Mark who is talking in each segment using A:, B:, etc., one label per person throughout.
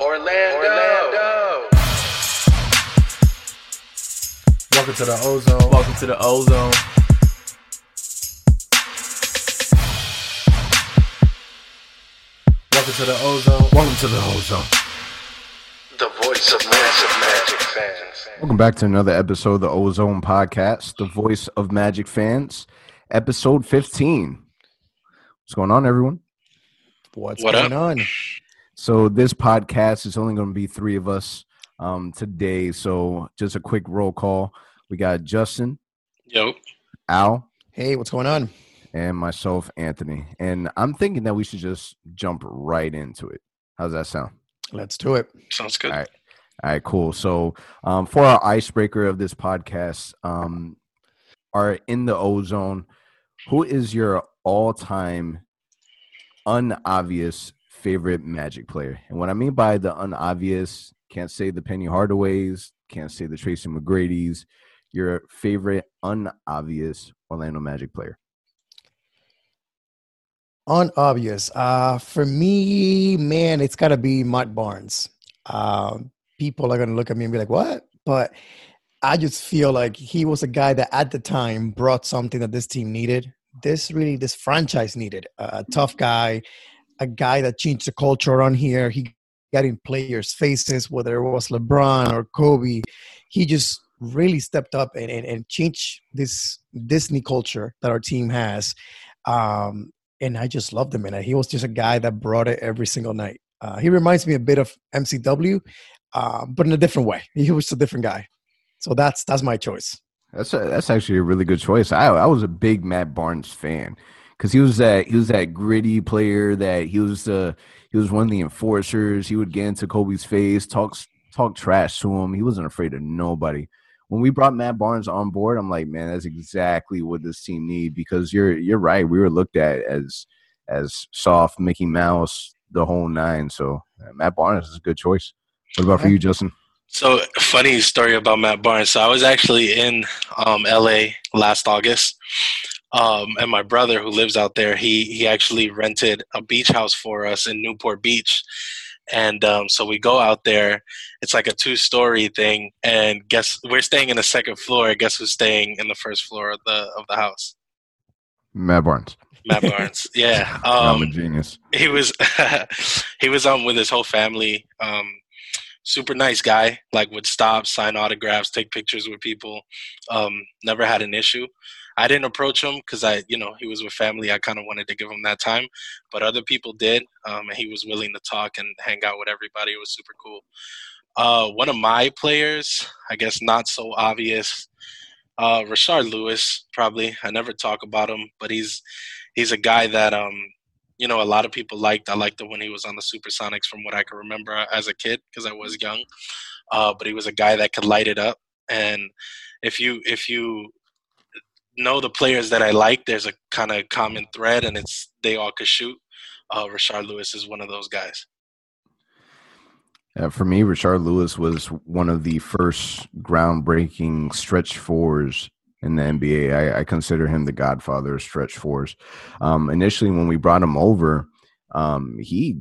A: Orlando. Orlando.
B: Welcome to the Ozone.
C: Welcome to the Ozone.
B: Welcome to the Ozone.
C: Welcome to the Ozone.
A: The voice of massive Magic fans.
D: Welcome back to another episode of the Ozone Podcast, the voice of Magic fans, episode 15. What's going on, everyone?
B: What's
A: What
B: going
A: up?
B: on?
D: So, this podcast is only going to be three of us um, today. So, just a quick roll call. We got Justin,
A: Yo.
D: Al,
B: Hey, what's going on?
D: and myself, Anthony. And I'm thinking that we should just jump right into it. How's that sound?
B: Let's do it.
A: Sounds good.
D: All right. All right, cool. So, um, for our icebreaker of this podcast, um, are in the ozone. Who is your all-time unobvious favorite Magic player? And what I mean by the unobvious, can't say the Penny Hardaways, can't say the Tracy McGrady's. Your favorite unobvious Orlando Magic player?
B: Unobvious. Uh, for me, man, it's got to be Matt Barnes. Um, people are going to look at me and be like, what? But I just feel like he was a guy that at the time brought something that this team needed. This really, this franchise needed a tough guy, a guy that changed the culture around here. He got in players' faces, whether it was LeBron or Kobe. He just really stepped up and, and, and changed this Disney culture that our team has. Um, and I just loved him, And He was just a guy that brought it every single night. Uh, he reminds me a bit of MCW, uh, but in a different way. He was a different guy. So that's that's my choice.
D: That's a, that's actually a really good choice. I I was a big Matt Barnes fan because he was that he was that gritty player that he was the he was one of the enforcers. He would get into Kobe's face, talk talk trash to him. He wasn't afraid of nobody. When we brought Matt Barnes on board, I'm like, man, that's exactly what this team need because you're you're right. We were looked at as as soft Mickey Mouse, the whole nine. So uh, Matt Barnes is a good choice. What about for you, Justin?
E: So funny story about Matt Barnes. So I was actually in um, LA last August, um, and my brother who lives out there, he he actually rented a beach house for us in Newport Beach, and um, so we go out there. It's like a two story thing, and guess we're staying in the second floor. Guess who's staying in the first floor of the of the house?
D: Matt Barnes.
E: Matt Barnes. Yeah.
D: I'm a
E: Um,
D: genius.
E: he was he was um with his whole family um super nice guy like would stop sign autographs take pictures with people um never had an issue i didn't approach him because i you know he was with family i kind of wanted to give him that time but other people did um and he was willing to talk and hang out with everybody it was super cool uh one of my players i guess not so obvious uh rashard lewis probably i never talk about him but he's he's a guy that um you know, a lot of people liked. I liked it when he was on the Supersonics, from what I can remember as a kid, because I was young. Uh, but he was a guy that could light it up. And if you if you know the players that I like, there's a kind of common thread, and it's they all could shoot. Uh, Rashard Lewis is one of those guys.
D: Uh, for me, Rashard Lewis was one of the first groundbreaking stretch fours in the NBA. I, I consider him the godfather of stretch fours. Um, initially, when we brought him over, um, he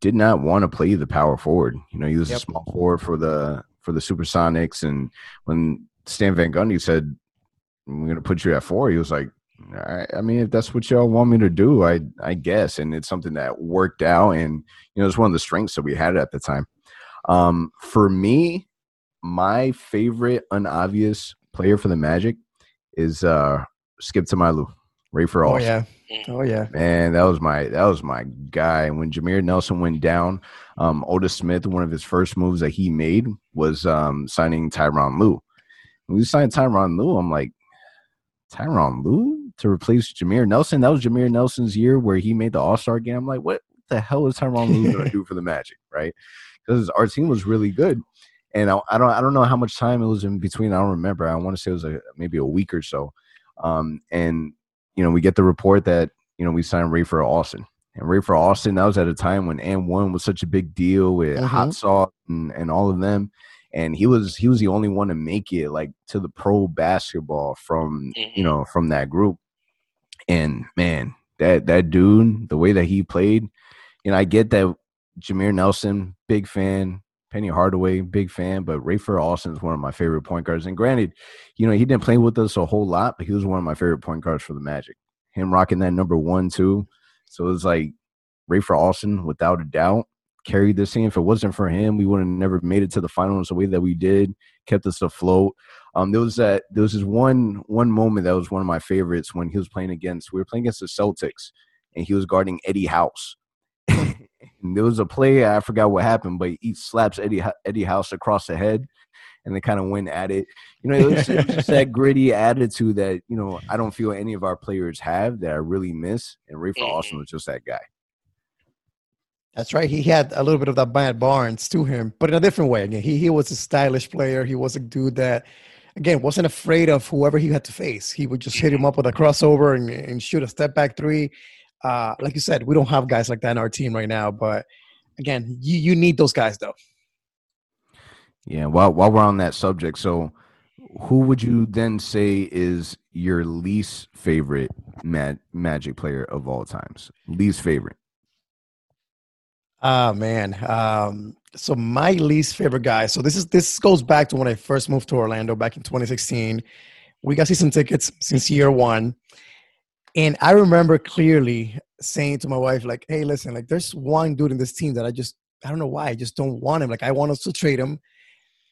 D: did not want to play the power forward. You know, he was
B: Yep.
D: a small forward for the for the Supersonics, and when Stan Van Gundy said, "We're going to put you at four, he was like. "All right, I mean, if that's what y'all want me to do, I I guess, and it's something that worked out, and you know, it's one of the strengths that we had at the time. Um, for me, my favorite unobvious player for the Magic is uh Skip to my Lou, Ray for
B: Oh
D: all.
B: yeah. Oh yeah.
D: Man, that was my that was my guy. When Jameer Nelson went down, um, Otis Smith, one of his first moves that he made was um signing Tyronn Lue. When we signed Tyronn Lue, I'm like, Tyronn Lue to replace Jameer Nelson. That was Jameer Nelson's year where he made the All Star game. I'm like, what the hell is Tyron Lue going to do for the Magic, right? Because our team was really good, and I, I don't I don't know how much time it was in between. I don't remember. I want to say it was a, maybe a week or so. Um, and you know, we get the report that you know we signed Rafer Alston. And Rafer Alston, that was at a time when and one was such a big deal with Hot Sauce and, and all of them. And he was he was the only one to make it like to the pro basketball from you mm-hmm. know from that group. And man, that that dude, the way that he played, you know, I get that Jameer Nelson, big fan. Penny Hardaway, big fan. But Rafer Alston is one of my favorite point guards. And granted, you know, he didn't play with us a whole lot, but he was one of my favorite point guards for the Magic. Him rocking that number one, too. So it was like Rafer Alston without a doubt, carried this team. If it wasn't for him, we would have never made it to the finals the way that we did, kept us afloat. Um, there was that there was this one one moment that was one of my favorites when he was playing against we were playing against the Celtics and he was guarding Eddie House. and there was a play I forgot what happened, but he slaps Eddie Eddie House across the head, and they kind of went at it. You know, it was, it was just that gritty attitude that you know I don't feel any of our players have that I really miss. And Rafer Alston was just that guy.
B: That's right. He had a little bit of that Matt Barnes to him, but in a different way. Again, he he was a stylish player. He was a dude that, again, wasn't afraid of whoever he had to face. He would just hit him up with a crossover and, and shoot a step back three. Uh, like you said, we don't have guys like that in our team right now. But again, you you need those guys though.
D: Yeah. While while we're on that subject, so who would you then say is your least favorite mag- Magic player of all times? Least favorite.
B: Ah man. Um, so my least favorite guy. So this is this goes back to when I first moved to Orlando back in 2016. We got season tickets since year one. And I remember clearly saying to my wife, like, hey, listen, like there's one dude in this team that I just I don't know why. I just don't want him. Like I want us to trade him.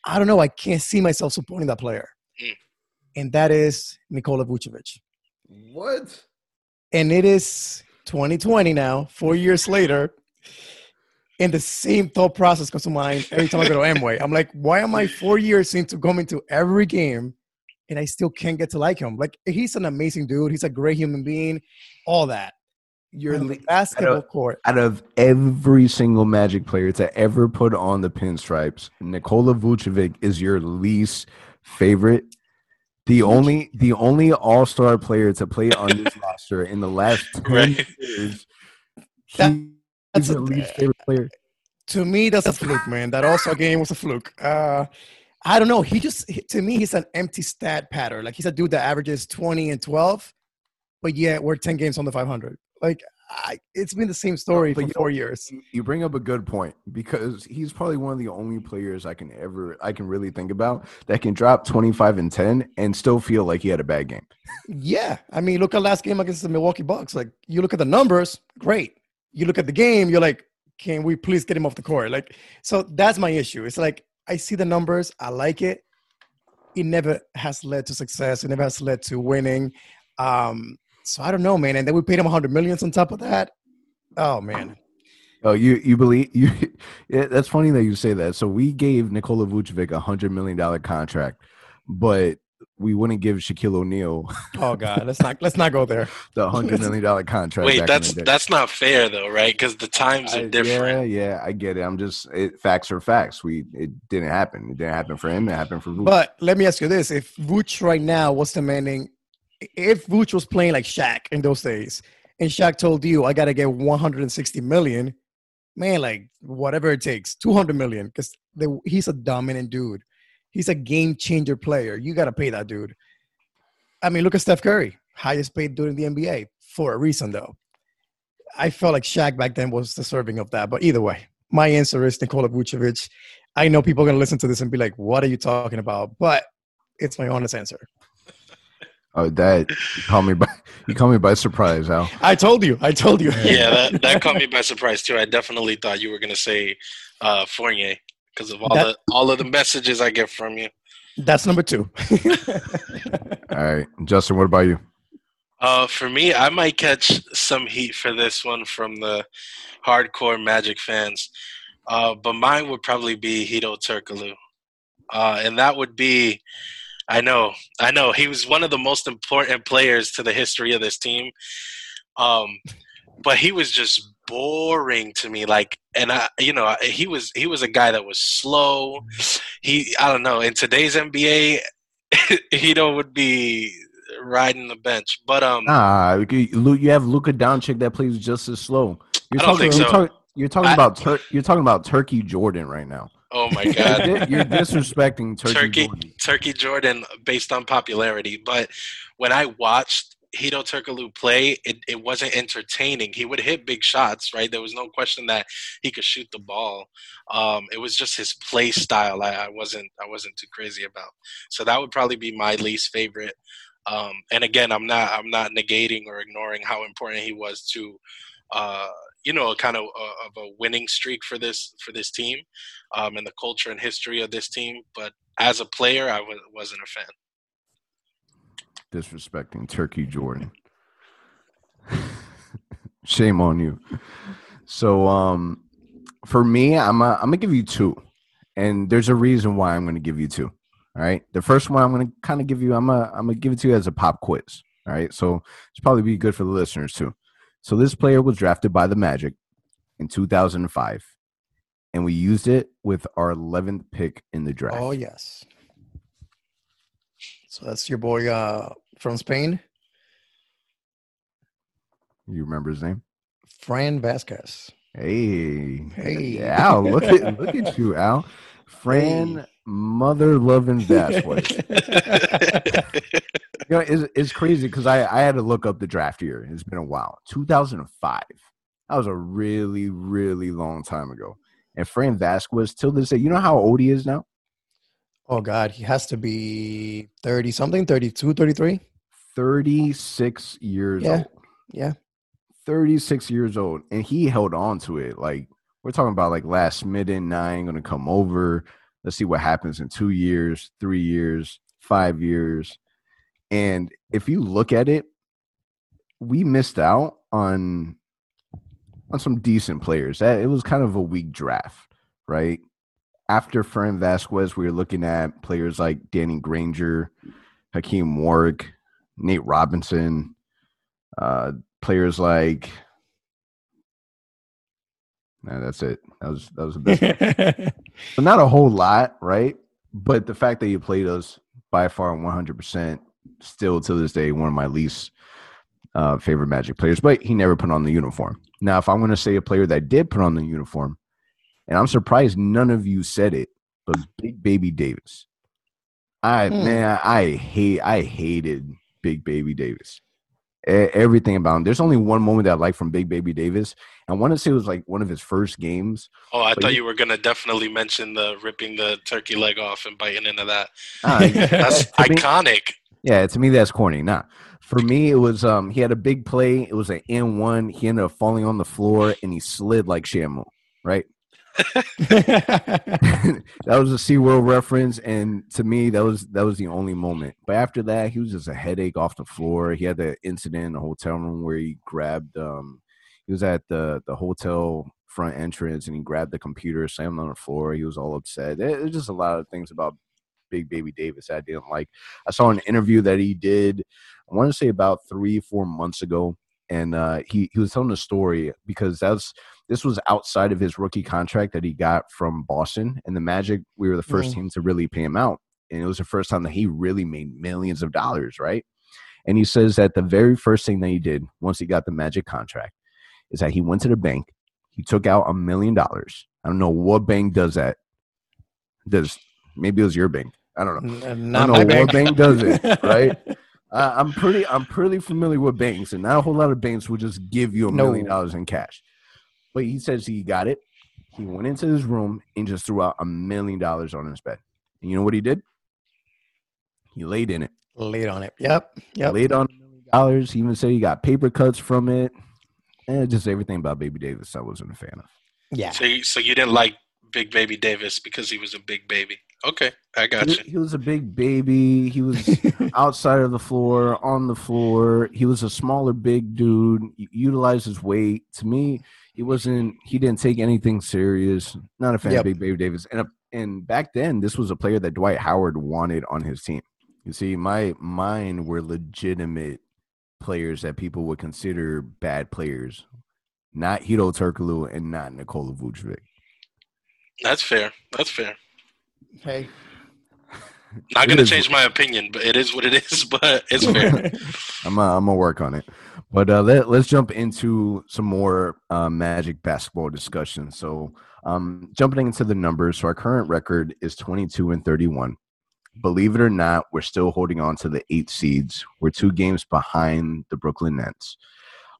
B: I don't know. I can't see myself supporting that player. Mm. And that is Nikola Vucevic.
D: What?
B: And it is 2020 now, four years later and the same thought process comes to mind every time I go to Amway. I'm like, why am I four years into coming to every game and I still can't get to like him? Like, he's an amazing dude. He's a great human being, all that. You're the basketball
D: out of,
B: court.
D: Out of every single Magic player to ever put on the pinstripes, Nikola Vucevic is your least favorite. The only the only All Star player to play on this roster in the last ten right. years. That, that's your least favorite player.
B: To me, that's a fluke, man. That also game was a fluke. Uh, I don't know. He just to me, he's an empty stat pattern. Like he's a dude that averages twenty and twelve, but yet we're ten games on the five hundred. Like I, it's been the same story but for four know, years.
D: You bring up a good point because he's probably one of the only players I can ever I can really think about that can drop 25 and 10 and still feel like he had a bad game.
B: yeah. I mean, look at last game against the Milwaukee Bucks. Like you look at the numbers, great you look at the game, you're like, can we please get him off the court? Like, so that's my issue. It's like I see the numbers, I like it. It never has led to success. It never has led to winning. Um, so I don't know, man. And then we paid him 100 millions on top of that. Oh man.
D: Oh, you you believe you? Yeah, that's funny that you say that. So we gave Nikola Vucevic a hundred million dollar contract, but we wouldn't give Shaquille O'Neal.
B: oh God, let's not let's not go there.
D: the hundred million dollar contract.
E: Wait, that's that's not fair though, right? Because the times are different.
D: Yeah, yeah, I get it. I'm just it, facts are facts. We it didn't happen. It didn't happen for him. It happened for Vooch.
B: But let me ask you this: If Vooch right now was demanding, if Vooch was playing like Shaq in those days, and Shaq told you, "I got to get 160 million, man, like whatever it takes, 200 million, because he's a dominant dude." He's a game changer player. You got to pay that dude. I mean, look at Steph Curry, highest paid dude in the NBA for a reason, though. I felt like Shaq back then was deserving of that. But either way, my answer is Nikola Vucevic. I know people are going to listen to this and be like, what are you talking about? But it's my honest answer.
D: Oh, that you call me by you call me by surprise, Al.
B: I told you. I told you.
E: Yeah, that, that caught me by surprise too. I definitely thought you were gonna say uh, Fournier because of all that, the all of the messages I get from you.
B: That's number two.
D: all right, Justin. What about you?
E: Uh, for me, I might catch some heat for this one from the hardcore Magic fans, uh, but mine would probably be Hedo Turkoglu, uh, and that would be. I know, I know. He was one of the most important players to the history of this team. Um, but he was just boring to me like and i you know he was he was a guy that was slow he i don't know in today's nba Hedo would be riding the bench but um
D: nah you have Luka Doncic that plays just as slow
E: you're I don't talking, think so.
D: you're, talking, you're talking I, about Tur- you're talking about turkey jordan right now
E: oh my god
D: you're disrespecting turkey
E: turkey jordan. turkey jordan based on popularity but when i watched Hedo Turkoglu play, it, it wasn't entertaining. He would hit big shots, right? There was no question that he could shoot the ball. Um, it was just his play style. I, I wasn't I wasn't too crazy about. So that would probably be my least favorite. Um, and again, I'm not I'm not negating or ignoring how important he was to, uh, you know, a kind of uh, of a winning streak for this for this team, um, and the culture and history of this team. But as a player, I w- wasn't a fan.
D: Disrespecting Turkey Jordan. Shame on you. So, um, for me, I'm a, I'm gonna give you two, and there's a reason why I'm gonna give you two. All right. The first one I'm to kind of give you, I'm going I'm to give it to you as a pop quiz. All right. So it's probably be good for the listeners too. So this player was drafted by the Magic in 2005, and we used it with our 11th pick in the draft.
B: Oh, yes. So that's your boy uh, from Spain,
D: You remember his name?
B: Fran Vasquez.
D: Hey.
B: Hey.
D: Al, look at look at you, Al. Fran
B: Hey.
D: Mother Loving Vasquez. You know, it's, it's crazy because I, I had to look up the draft year. It's been a while. 2005. That was a really, really long time ago. And Fran Vasquez, till this day, you know how old he is now?
B: Oh, God. He has to be 30 something, 32, 33.
D: 36 years
B: Yeah.
D: old.
B: Yeah.
D: 36 years old. And he held on to it. Like, we're talking about like last midden nine going to come over. Let's see what happens in two years, three years, five years. And if you look at it, we missed out on on some decent players. That it was kind of a weak draft, right? After Fran Vasquez, we were looking at players like Danny Granger, Hakim Warrick, Nate Robinson, uh, players like. That's it. That was that was the best. So not a whole lot, right? But the fact that you played us by far 100%, still to this day, one of my least uh, favorite Magic players. But he never put on the uniform. Now, if I'm going to say a player that did put on the uniform, and I'm surprised none of you said it, but Big Baby Davis. I
B: Hmm.
D: man, I hate, I hated Big Baby Davis. E- Everything about him. There's only one moment that I like from Big Baby Davis. I want to say it was like one of his first games.
E: Oh, I
D: But
E: thought
D: you-
E: you were gonna definitely mention the ripping the turkey leg off and biting into that.
D: Ah,
E: That's
D: To me-
E: iconic.
D: Yeah, to me that's corny. Nah. For me, it was um he had a big play. It was an N one. He ended up falling on the floor and he slid like Shamu, right? that was a SeaWorld reference, and to me that was that was the only moment. But after that, he was just a headache off the floor. He had the incident in the hotel room where he grabbed um he was at the the hotel front entrance and he grabbed the computer, slammed on the floor. He was all upset. There's just a lot of things about Big Baby Davis I didn't like. I saw an interview that he did, I want to say about three, four months ago. And uh, he, he was telling a story because that's this was outside of his rookie contract that he got from Boston. And the Magic, we were the first
B: Mm.
D: team to really pay him out. And it was the first time that he really made millions of dollars, right? And he says that the very first thing that he did once he got the Magic contract is that he went to the bank, he took out a million dollars. I don't know what bank does that. Does maybe it was your bank. I don't know.
B: N-
D: I
B: Not
D: don't know what
B: bank.
D: bank does it, right? Uh, I'm pretty I'm pretty familiar with banks, and not a whole lot of banks will just give you a
B: No.
D: million dollars in cash. But he says he got it. He went into his room and just threw out a million dollars on his bed. And you know what he did? He laid in it.
B: Laid on it. Yep. Yep.
D: Laid on a million dollars. He even said he got paper cuts from it. And just everything about Baby Davis I wasn't a fan of.
B: Yeah.
E: So, you, so you didn't like Big Baby Davis because he was a big baby. Okay, I got
D: He,
E: you.
D: he was a big baby. He was outside of the floor, on the floor. He was a smaller, big dude. u- Utilized his weight. To me, he wasn't. He didn't take anything serious. Not a fan
B: Yep.
D: of Big Baby Davis. And uh, and back then, this was a player that Dwight Howard wanted on his team. You see, my mine were legitimate players that people would consider bad players, not Hedo Turkoglu and not Nikola Vucevic.
E: That's fair. That's fair.
B: Hey.
E: Not gonna change my opinion, but it is what it is. But it's fair.
D: I'm uh, I'm gonna work on it. But uh, let, let's jump into some more uh, Magic basketball discussion. So, um, jumping into the numbers, so our current record is 22 and 31. believe it or not, we're still holding on to the eight seeds. We're two games behind the Brooklyn Nets.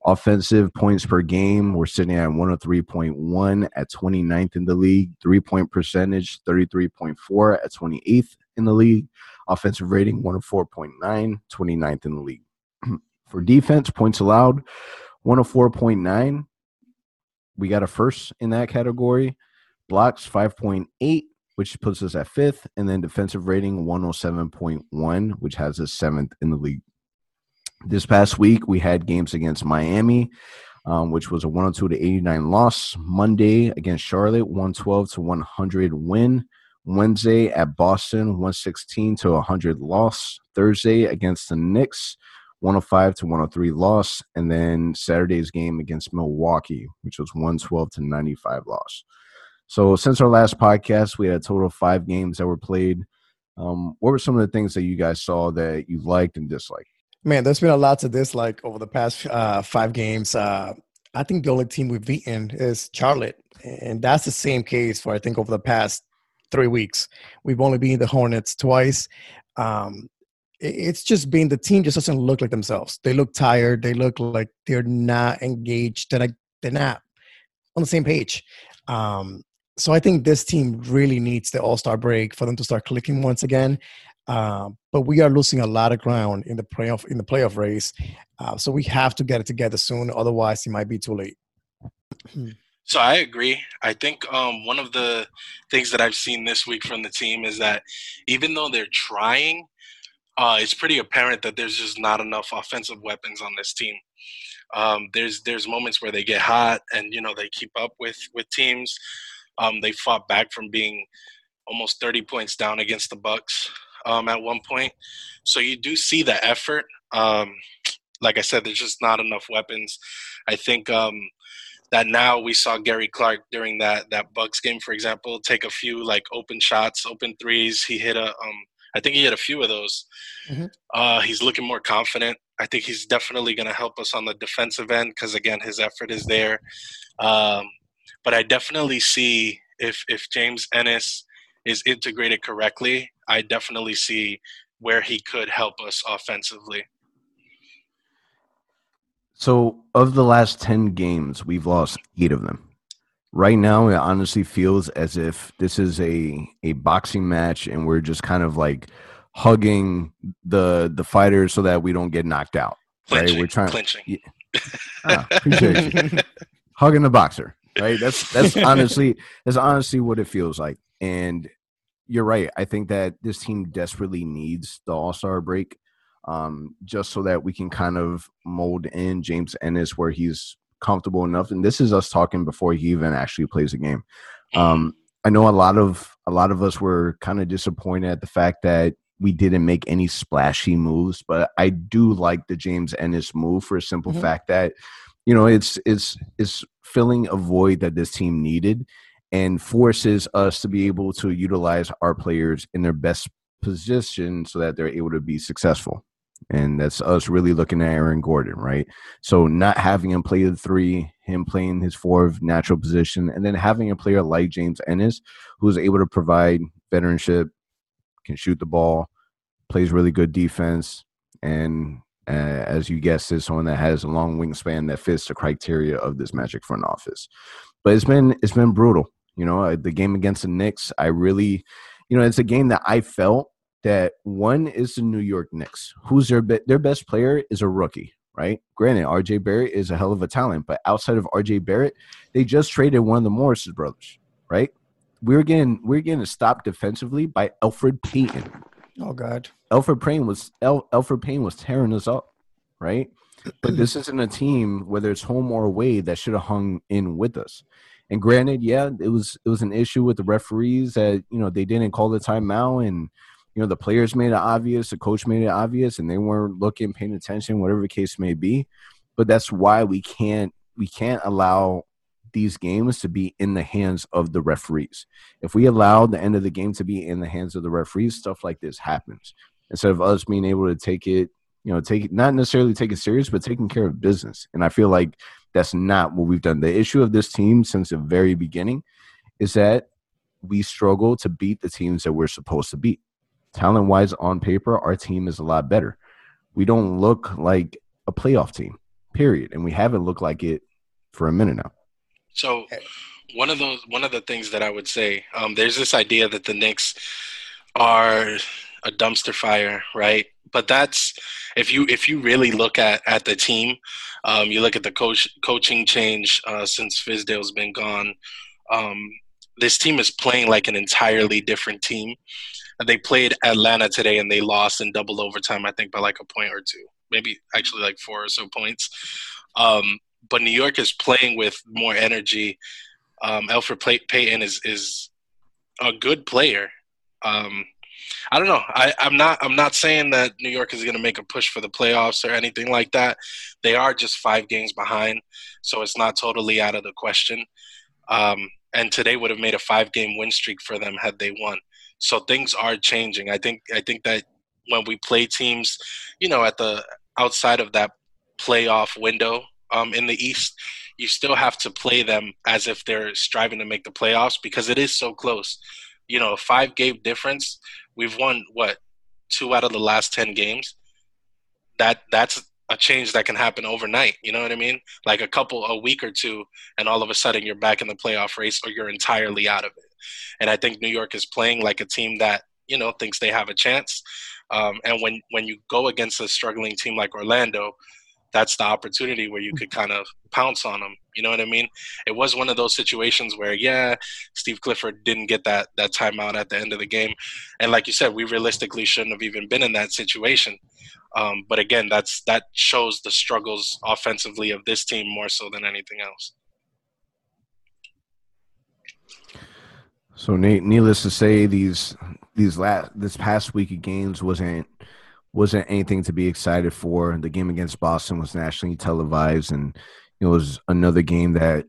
D: Offensive points per game, we're sitting at 103.1 at 29th in the league. Three point percentage, 33.4 at 28th in the league. Offensive rating, 104.9, 29th in the league. For defense, points allowed, 104.9. We got a first in that category. Blocks, 5.8 which puts us at fifth, and then defensive rating 107.1, which has us seventh in the league. This past week, we had games against Miami, um, which was a 102 to 89 loss. Monday against Charlotte, 112 to 100 win. Wednesday at Boston, 116 to 100 loss. Thursday against the Knicks, 105 to 103 loss. And then Saturday's game against Milwaukee, which was 112 to 95 loss. So since our last podcast, we had a total of five games that were played. Um, what were some of the things that you guys saw that you liked and disliked?
B: Man, there's been a lot to dislike over the past uh, five games. Uh, I think the only team we've beaten is Charlotte, and that's the same case for I think over the past three weeks. We've only been the Hornets twice. Um, it's just been the team just doesn't look like themselves. They look tired. They look like they're not engaged. They're, like, they're not on the same page. Um, so I think this team really needs the All Star break for them to start clicking once again. Uh, but we are losing a lot of ground in the playoff in the playoff race, uh, so we have to get it together soon. Otherwise, it might be too late.
E: So I agree. I think um, one of the things that I've seen this week from the team is that even though they're trying, uh, it's pretty apparent that there's just not enough offensive weapons on this team. Um, there's there's moments where they get hot and you know they keep up with with teams. Um, they fought back from being almost 30 points down against the Bucks um, at one point. So you do see the effort. Um, like I said, there's just not enough weapons. I think um, that now we saw Gary Clark during that that Bucks game, for example, take a few like open shots, open threes. He hit a, um, I think he hit a few of those. Mm-hmm. Uh, he's looking more confident. I think he's definitely going to help us on the defensive end because again, his effort is there. Um, but I definitely see if if James Ennis is integrated correctly, I definitely see where he could help us offensively.
D: So, of the last 10 games, we've lost 8 of them. Right now, it honestly feels as if this is a a boxing match and we're just kind of like hugging the the fighters so that we don't get knocked out.
E: Clinching,
D: right? We're trying
E: clinching.
D: Yeah. Ah, appreciate you. hugging the boxer right? That's that's honestly that's honestly what it feels like. And you're right. I think that this team desperately needs the All Star break, um, just so that we can kind of mold in James Ennis where he's comfortable enough. And this is us talking before he even actually plays a game. Um, I know a lot of a lot of us were kind of disappointed at the fact that we didn't make any splashy moves, but I do like the James Ennis move for a simple mm-hmm. fact that you know it's it's it's filling a void that this team needed and forces us to be able to utilize our players in their best position so that they're able to be successful and that's us really looking at Aaron Gordon, right? So not having him play the three, him playing his fourth natural position, and then having a player like James Ennis who's able to provide veteranship, can shoot the ball, plays really good defense, and uh, as you guessed, is someone that has a long wingspan that fits the criteria of this Magic front office. But it's been it's been brutal. You know, uh, the game against the Knicks, I really, you know, it's a game that I felt that one is the New York Knicks, who's their be- their best player is a rookie, right? Granted, RJ Barrett is a hell of a talent, but outside of RJ Barrett, they just traded one of the Morris brothers, right? We're getting we're getting stopped defensively by Elfrid Payton.
B: Oh God.
D: Elfrid Payne was El, Elfrid Payne was tearing us up, right? But this isn't a team, whether it's home or away, that should have hung in with us. And granted, yeah, it was it was an issue with the referees that you know they didn't call the timeout, and you know the players made it obvious, the coach made it obvious, and they weren't looking, paying attention, whatever the case may be. But that's why we can't we can't allow these games to be in the hands of the referees. If we allow the end of the game to be in the hands of the referees, stuff like this happens. Instead of us being able to take it, you know, take not necessarily take it serious, but taking care of business. And I feel like that's not what we've done. The issue of this team since the very beginning is that we struggle to beat the teams that we're supposed to beat. Talent wise, on paper, our team is a lot better. We don't look like a playoff team, period. And we haven't looked like it for a minute now.
E: So one of those one of the things that I would say, um, there's this idea that the Knicks are a dumpster fire, right? But that's if you if you really look at at the team, um, you look at the coach coaching change uh, since Fizdale's been gone. Um, this team is playing like an entirely different team. They played Atlanta today and they lost in double overtime, I think by like a point or two, maybe actually like four or so points. Um, but New York is playing with more energy. Um, Elfrid Payton is is a good player. Um, I don't know. I, I'm not. I'm not saying that New York is going to make a push for the playoffs or anything like that. They are just five games behind, so it's not totally out of the question. Um, and today would have made a five-game win streak for them had they won. So things are changing. I think. I think that when we play teams, you know, at the outside of that playoff window um, in the East, you still have to play them as if they're striving to make the playoffs because it is so close. You know, a five game difference. We've won what two out of the last ten games. That that's a change that can happen overnight. You know what I mean? Like a couple, a week or two, and all of a sudden you're back in the playoff race, or you're entirely out of it. And I think New York is playing like a team that you know thinks they have a chance. Um, and when when you go against a struggling team like Orlando, that's the opportunity where you could kind of pounce on them. You know what I mean? It was one of those situations where, yeah, Steve Clifford didn't get that that timeout at the end of the game, and like you said, we realistically shouldn't have even been in that situation. Um, but again, that's that shows the struggles offensively of this team more so than anything else.
D: So, needless to say, these these last this past week of games wasn't wasn't anything to be excited for. The game against Boston was nationally televised, and it was another game that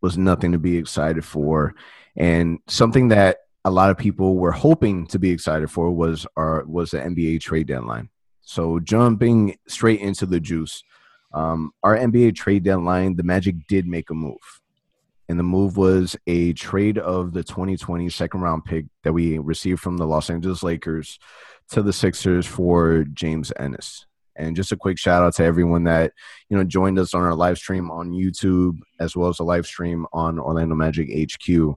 D: was nothing to be excited for. And something that a lot of people were hoping to be excited for was our was the NBA trade deadline. So jumping straight into the juice, um, our NBA trade deadline, the Magic did make a move, and the move was a trade of the 2020 second round pick that we received from the Los Angeles Lakers to the Sixers for James Ennis. And just a quick shout out to everyone that you know joined us on our live stream on YouTube as well as a live stream on Orlando Magic HQ.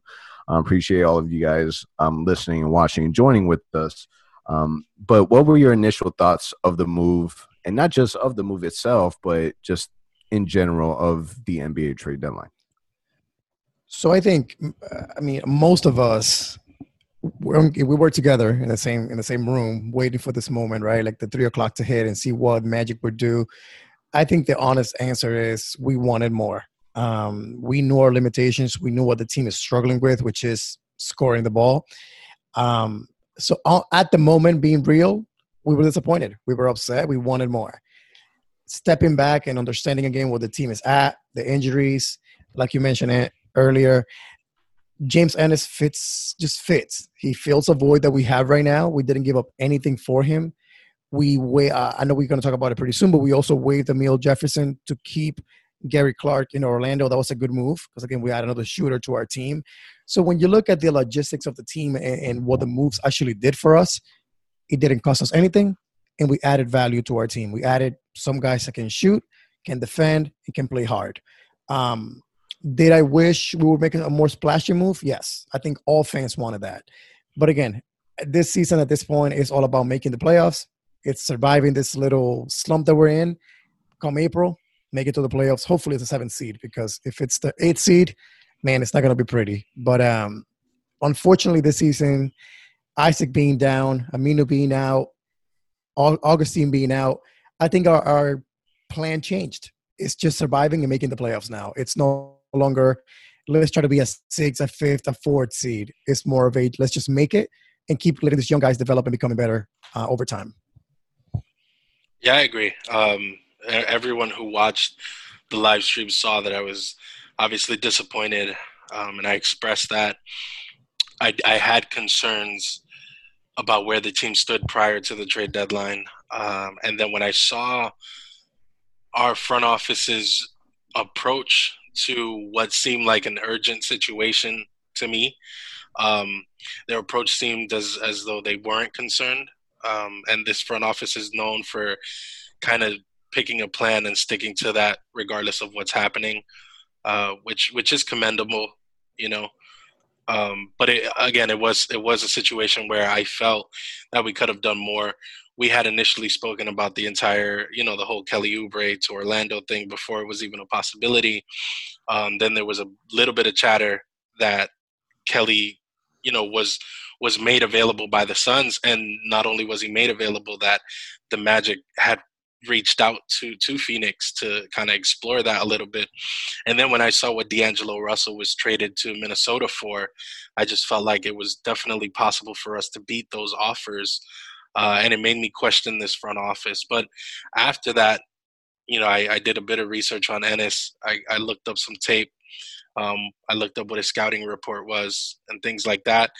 D: Um, appreciate all of you guys um, listening and watching and joining with us. Um, but what were your initial thoughts of the move, and not just of the move itself, but just in general of the NBA trade deadline?
B: So I think, I mean, most of us we were together in the same in the same room waiting for this moment right? Like the three o'clock to hit and see what magic would do. I think the honest answer is we wanted more. Um, we knew our limitations. We knew what the team is struggling with which is scoring the ball. Um, so at the moment being real we were disappointed. We were upset. We wanted more. Stepping back and understanding again what the team is at the injuries like you mentioned it earlier James Ennis fits just fits. He fills a void that we have right now. We didn't give up anything for him. We wait. Uh, I know we're going to talk about it pretty soon, but we also waived Amile Jefferson to keep Gary Clark in Orlando. That was a good move because again, we had another shooter to our team. So when you look at the logistics of the team and, and what the moves actually did for us, it didn't cost us anything, and we added value to our team. We added some guys that can shoot, can defend, and can play hard. Um, did I wish we were making a more splashy move? Yes. I think all fans wanted that. But again, this season at this point is all about making the playoffs. It's surviving this little slump that we're in. Come April, make it to the playoffs. Hopefully it's a seventh seed because if it's the eighth seed, man, it's not gonna be pretty. But um unfortunately this season, Isaac being down, Aminu being out, Augustin being out, I think our, our plan changed. It's just surviving and making the playoffs now. It's no longer let's try to be a six, a fifth, a fourth seed. It's more of a let's just make it and keep letting these young guys develop and becoming better uh, over time.
E: Yeah, I agree. Um, everyone who watched the live stream saw that I was obviously disappointed, um, and I expressed that. I, I, had concerns about where the team stood prior to the trade deadline, um, and then when I saw our front office's approach to what seemed like an urgent situation to me. Um, their approach seemed as as though they weren't concerned. Um, and this front office is known for kind of picking a plan and sticking to that regardless of what's happening, uh, which which is commendable, you know. Um, but it, again, it was it was a situation where I felt that we could have done more. We had initially spoken about the entire, you know, the whole Kelly Oubre to Orlando thing before it was even a possibility. Um, then there was a little bit of chatter that Kelly, you know, was was made available by the Suns, and not only was he made available, that the Magic had reached out to to Phoenix to kind of explore that a little bit. And then when I saw what D'Angelo Russell was traded to Minnesota for, I just felt like it was definitely possible for us to beat those offers. Uh, and it made me question this front office. But after that, you know, I, I did a bit of research on Ennis. I, I looked up some tape. Um, I looked up what his scouting report was and things like that.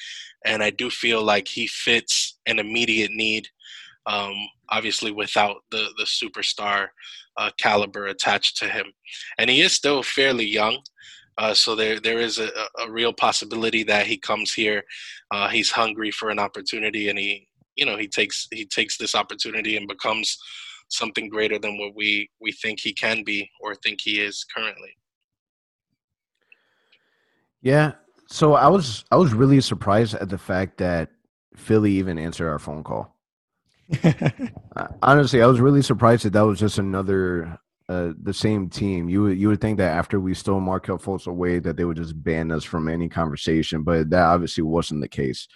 E: And I do feel like he fits an immediate need um, obviously without the the superstar uh, caliber attached to him, and he is still fairly young. Uh, so there there is a, a, real possibility that he comes here. Uh, he's hungry for an opportunity, and he you know he takes he takes this opportunity and becomes something greater than what we we think he can be or think he is currently.
D: Yeah. So I was I was really surprised at the fact that Philly even answered our phone call. Honestly, I was really surprised that that was just another uh, the same team. You would you would think that after we stole Markelle Fultz away, that they would just ban us from any conversation, but that obviously wasn't the case.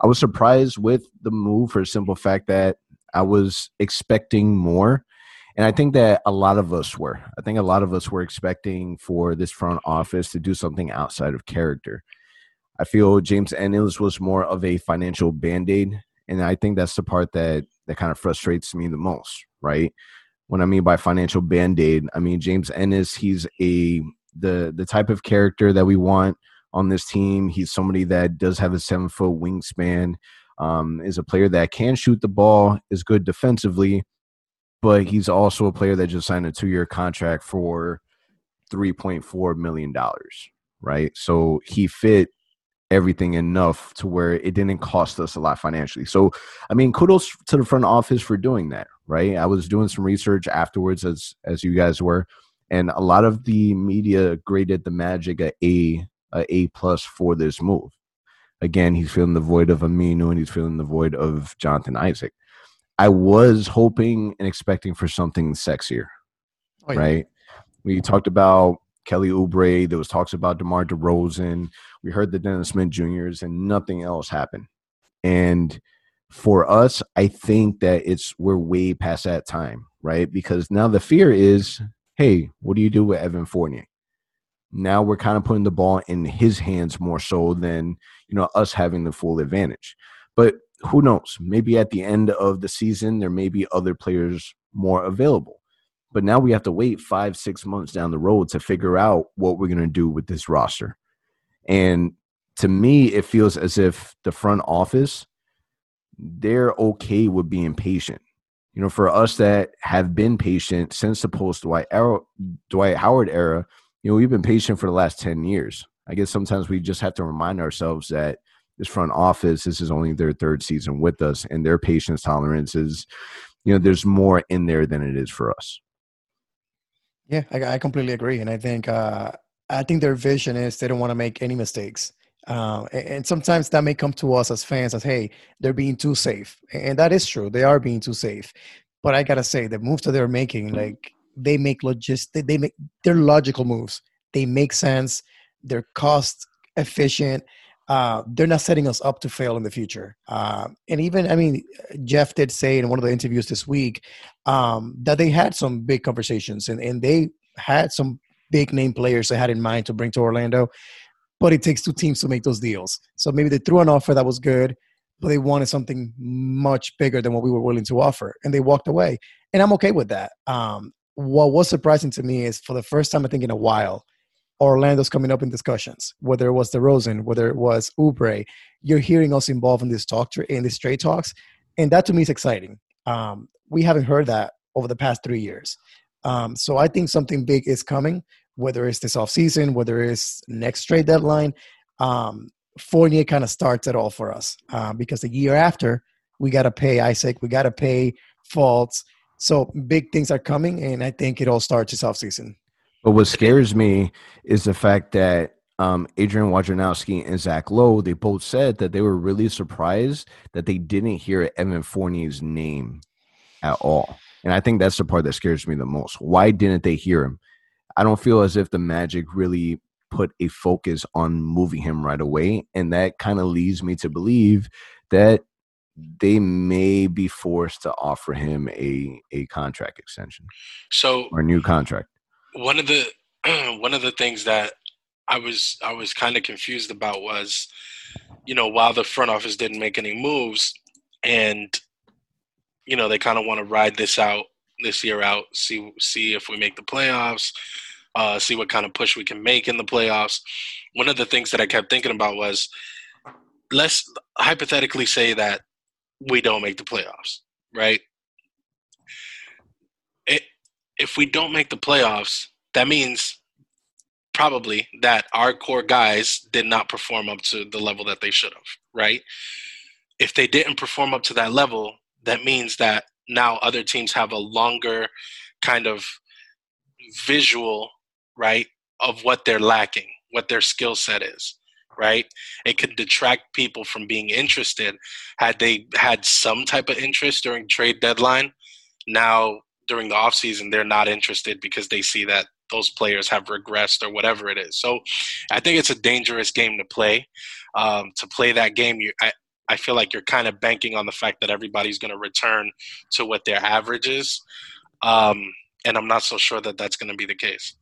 D: I was surprised with the move for a simple fact that I was expecting more. And I think that a lot of us were. I think a lot of us were expecting for this front office to do something outside of character. I feel James Ennis was more of a financial band aid. And I think that's the part that that kind of frustrates me the most, right? What I mean by financial band-aid, I mean James Ennis, he's a the the type of character that we want on this team. He's somebody that does have a seven foot wingspan, um, is a player that can shoot the ball, is good defensively, but he's also a player that just signed a two year contract for three point four million dollars, right? So he fit everything enough to where it didn't cost us a lot financially. So, I mean, kudos to the front office for doing that, right? I was doing some research afterwards, as as you guys were, and a lot of the media graded the Magic a A a A plus for this move. Again, he's feeling the void of Aminu and he's feeling the void of Jonathan Isaac. I was hoping and expecting for something sexier, oh, yeah. right? We talked about Kelly Oubre. There was talks about DeMar DeRozan. We heard the Dennis Smith Juniors, and nothing else happened. And for us, I think that it's we're way past that time, right? Because now the fear is, hey, what do you do with Evan Fournier? Now we're kind of putting the ball in his hands more so than you know us having the full advantage. But who knows? Maybe at the end of the season, there may be other players more available. But now we have to wait five, six months down the road to figure out what we're going to do with this roster. And to me, it feels as if the front office, they're okay with being patient. You know, for us that have been patient since the post Dwight, Dwight Howard era, you know, we've been patient for the last 10 years. I guess sometimes we just have to remind ourselves that this front office, this is only their third season with us, and their patience tolerance is, you know, there's more in there than it is for us.
B: Yeah, I, I completely agree, and I think uh, I think their vision is they don't want to make any mistakes. Uh, and, and, sometimes that may come to us as fans as, hey, they're being too safe, and that is true. They are being too safe. But I gotta say, the moves that they're making, like they make logist, they, they make they're logical moves. They make sense. They're cost efficient uh, they're not setting us up to fail in the future. Uh, and even, I mean, Jeff did say in one of the interviews this week um, that they had some big conversations and, and they had some big name players they had in mind to bring to Orlando. But it takes two teams to make those deals. So maybe they threw an offer that was good, but they wanted something much bigger than what we were willing to offer. And they walked away. And I'm okay with that. Um, what was surprising to me is for the first time, I think, in a while, Orlando's coming up in discussions, whether it was the DeRozan, whether it was Oubre, you're hearing us involved in this talk in these trade talks, and that to me is exciting. Um, we haven't heard that over the past three years, um, so I think something big is coming. Whether it's this offseason, whether it's next trade deadline, um, Fournier kind of starts it all for us uh, because the year after we got to pay Isaac, we got to pay Fultz. So big things are coming, and I think it all starts this offseason.
D: But what scares me is the fact that um, Adrian Wojnarowski and Zach Lowe, they both said that they were really surprised that they didn't hear Evan Fournier's name at all. And I think that's the part that scares me the most. Why didn't they hear him? I don't feel as if the Magic really put a focus on moving him right away. And that kind of leads me to believe that they may be forced to offer him a, a contract extension.
E: So
D: or a new contract.
E: One of the one of the things that I was I was kind of confused about was, you know, while the front office didn't make any moves, and you know they kind of want to ride this out this year out, see see if we make the playoffs, uh, see what kind of push we can make in the playoffs. One of the things that I kept thinking about was, let's hypothetically say that we don't make the playoffs, right? It, if we don't make the playoffs, that means probably that our core guys did not perform up to the level that they should have, right? If they didn't perform up to that level, that means that now other teams have a longer kind of visual, right, of what they're lacking, what their skill set is, right? It could detract people from being interested. Had they had some type of interest during trade deadline, now during the offseason, they're not interested because they see that those players have regressed or whatever it is. So I think it's a dangerous game to play. Um, to play that game, you, I, I feel like you're kind of banking on the fact that everybody's going to return to what their average is. Um, and I'm not so sure that that's going to be the case.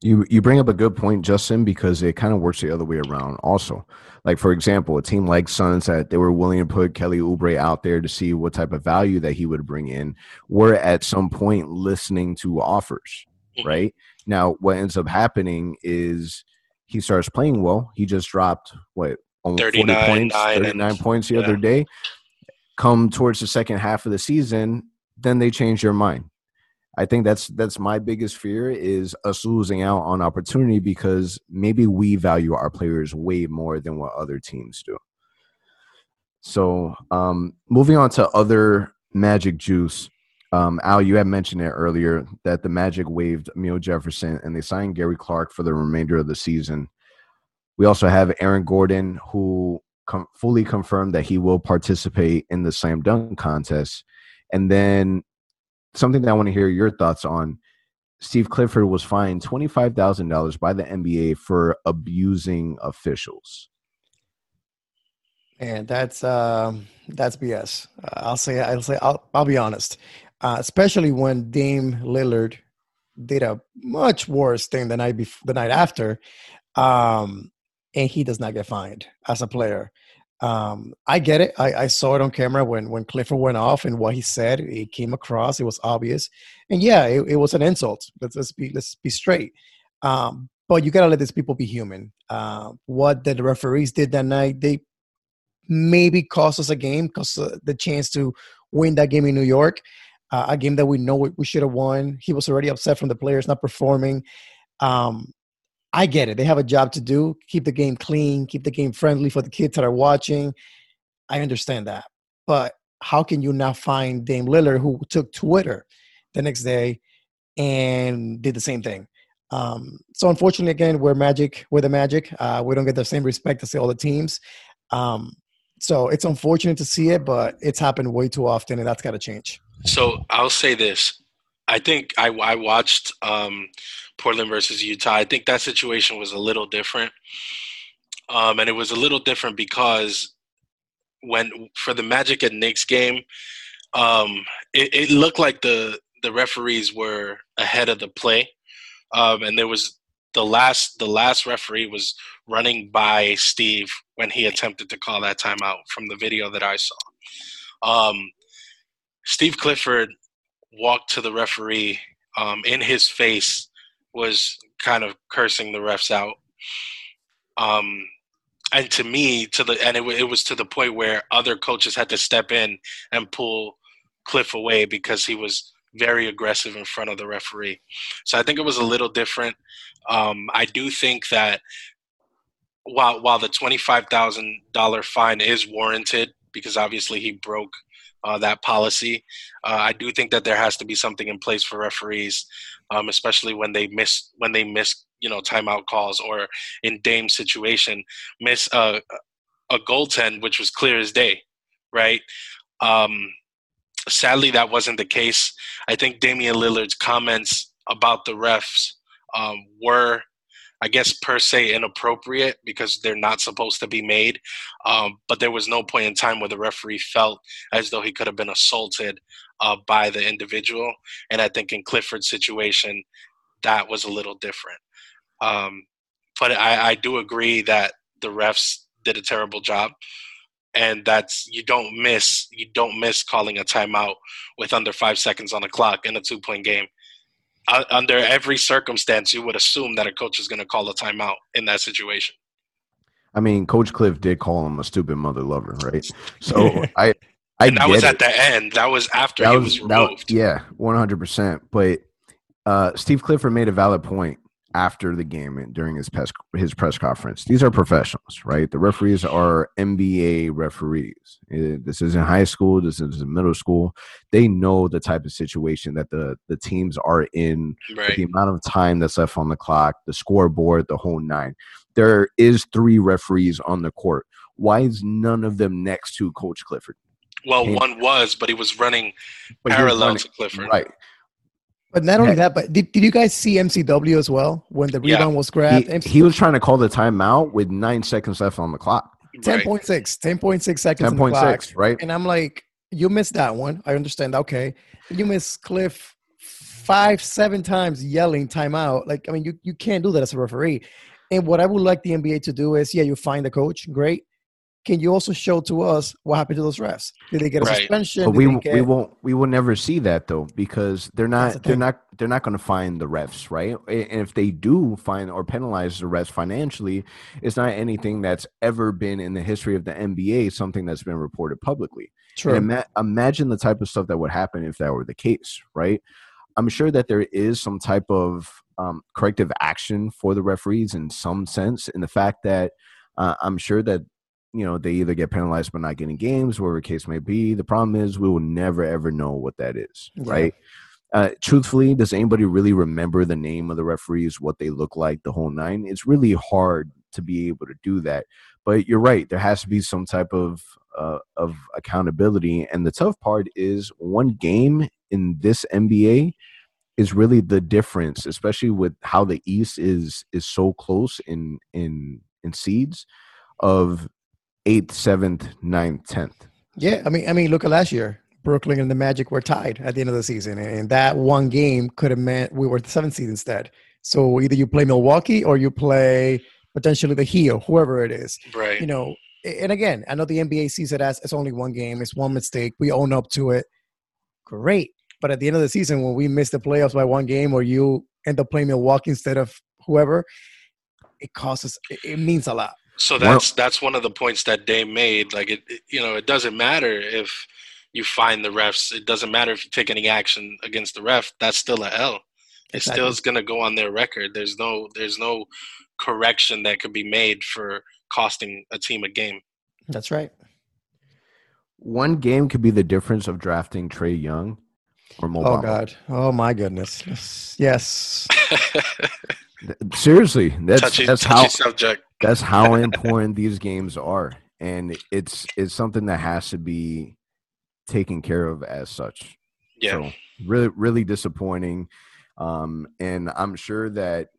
D: You you bring up a good point, Justin, because it kind of works the other way around. Also, like for example, a team like Suns that they were willing to put Kelly Oubre out there to see what type of value that he would bring in. Were at some point listening to offers, mm-hmm. right? Now, what ends up happening is he starts playing well. He just dropped what 40 points, 39 points the yeah. other day. Come towards the second half of the season, then they change their mind. I think that's that's my biggest fear is us losing out on opportunity because maybe we value our players way more than what other teams do. So, um, moving on to other Magic juice. Um, Al, you had mentioned it earlier that the Magic waived Amile Jefferson and they signed Gary Clark for the remainder of the season. We also have Aaron Gordon, who com- fully confirmed that he will participate in the slam dunk contest. And then something that I want to hear your thoughts on. Steve Clifford was fined twenty five thousand dollars by the NBA for abusing officials.
B: And that's um, that's BS. Uh, I'll say I'll say I'll, I'll be honest, uh, especially when Dame Lillard did a much worse thing the night before, the night after. Um, and he does not get fined as a player. Um, I get it. I, I, saw it on camera when when Clifford went off and what he said. It came across. It was obvious, and yeah, it, it was an insult. Let's, let's be let's be straight. Um, but you gotta let these people be human. Uh, what the referees did that night, they maybe cost us a game, cost uh, the chance to win that game in New York, uh, a game that we know we, we should have won. He was already upset from the players not performing. Um, I get it. They have a job to do. Keep the game clean, keep the game friendly for the kids that are watching. I understand that. But how can you not find Dame Lillard who took Twitter the next day and did the same thing? Um, so unfortunately, again, we're magic. We're the magic. Uh, we don't get the same respect as all the teams. Um, so it's unfortunate to see it, but it's happened way too often, and that's got to change.
E: So I'll say this: I think I, I watched um, Portland versus Utah. I think that situation was a little different. Um, and it was a little different because when for the Magic and Knicks game, um, it, it, looked like the the referees were ahead of the play, um, and there was the last the last referee was running by Steve when he attempted to call that timeout from the video that I saw. Um, Steve Clifford walked to the referee um, in his face was kind of cursing the refs out. Um, and to me, to the and it, it was to the point where other coaches had to step in and pull Cliff away because he was very aggressive in front of the referee. So I think it was a little different. Um, I do think that while while the twenty five thousand dollar fine is warranted because obviously he broke uh, that policy, uh, I do think that there has to be something in place for referees, um, especially when they miss when they miss you know timeout calls or in Dame's situation miss a a goaltend which was clear as day, right? Um, sadly, that wasn't the case. I think Damian Lillard's comments about the refs um, were I guess per se inappropriate because they're not supposed to be made. Um, but there was no point in time where the referee felt as though he could have been assaulted uh, by the individual. And I think in Clifford's situation, that was a little different. Um, but I, I do agree that the refs did a terrible job and that's you don't miss you don't miss calling a timeout with under five seconds on the clock in a two point game uh, under every circumstance, you would assume that a coach is going to call a timeout in that situation.
D: I mean, Coach Cliff did call him a stupid mother lover, right? So I, I
E: and that was
D: get
E: at the end. That was after
D: That
E: he
D: was-
E: was
D: that-
E: removed.
D: yeah, one hundred percent. But uh, Steve Clifford made a valid point after the game and during his press his press conference. These are professionals, right? The referees are NBA referees. Uh, This isn't high school. This isn't middle school. They know the type of situation that the the teams are in
E: right.
D: the amount of time that's left on the clock, the scoreboard, the whole nine. There is three referees on the court. Why is none of them next to Coach Clifford?
E: Well, one was, but he was running
D: But
E: parallel
D: running-
E: to Clifford.
D: Right.
B: But not only
D: Yeah.
B: that, but did, did you guys see MCW as well when the
E: Yeah.
B: rebound was grabbed? MC
D: he was trying to call the timeout with nine seconds left on the clock.
B: 10.6, 10.6 seconds. on the clock.
D: 10.6, right?
B: And I'm like, you missed that one. I understand. Okay. You missed Cliff five, seven times yelling timeout. Like, I mean, you, you can't do that as a referee. And what I would like the NBA to do is, yeah, you find the coach, great. Can you also show to us what happened to those refs? Did they get a
E: Right.
B: suspension?
D: But we
B: they
D: we won't we will never see that though because they're not
B: the
D: they're not they're not going to find the refs right and if they do find or penalize the refs financially it's not anything that's ever been in the history of the NBA something that's been reported publicly
B: True.
D: Ima- imagine the type of stuff that would happen if that were the case, right? I'm sure that there is some type of um, corrective action for the referees in some sense, in the fact that uh, I'm sure that you know they either get penalized by not getting games, whatever the case may be. The problem is we will never ever know what that is,
B: Yeah.
D: right? Uh, truthfully, does anybody really remember the name of the referees, what they look like, the whole nine? It's really hard to be able to do that. But you're right. There has to be some type of uh, of accountability, and the tough part is one game in this NBA is really the difference, especially with how the East is is so close in in in seeds of eighth, seventh, ninth, tenth.
B: Yeah, I mean, I mean, look at last year. Brooklyn and the Magic were tied at the end of the season, and that one game could have meant we were the seventh seed instead. So either you play Milwaukee or you play potentially the Heat or whoever it is.
E: Right.
B: You know, and again, I know the NBA sees it as it's only one game, it's one mistake. We own up to it. Great, but at the end of the season, when we miss the playoffs by one game, or you end up playing Milwaukee instead of whoever, it costs us. It, it means a lot.
E: So
D: Well-
E: that's that's one of the points that Dame made. Like it, it- you know, it doesn't matter if you find the refs. It doesn't matter if you take any action against the ref. That's still a L. It
B: Exactly.
E: still is going to go on their record. There's no there's no correction that could be made for costing a team a game.
B: That's right.
D: One game could be the difference of drafting Trae Young or Mo
B: Oh
D: Bamba.
B: God. Oh my goodness. Yes. Yes.
D: Seriously, that's
E: touchy
D: that's
E: touchy
D: how
E: subject.
D: That's how important these games are, and it's it's something that has to be taken care of as such.
E: Yeah.
D: So really, really disappointing. Um, and I'm sure that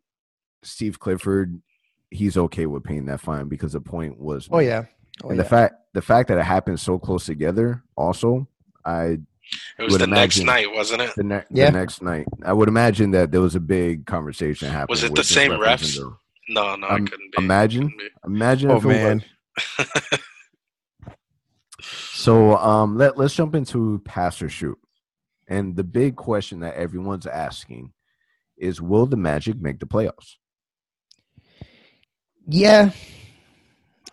D: Steve Clifford, he's okay with paying that fine because the point was.
B: Oh yeah. Oh,
D: and
B: yeah.
D: the fact the fact that it happened so close together, also, I
E: It was
D: would
E: the next night, wasn't it?
D: the, ne-
B: Yeah.
D: the next night, I would imagine that there was a big conversation happening.
E: Was it the same refs?
D: and
E: No, no,
D: Um,
E: it couldn't be.
D: imagine?
E: Couldn't be.
D: Imagine
B: Oh
D: if
B: man.
D: So um, let let's jump into pass or shoot, and the big question that everyone's asking is: Will the Magic make the playoffs?
B: Yeah.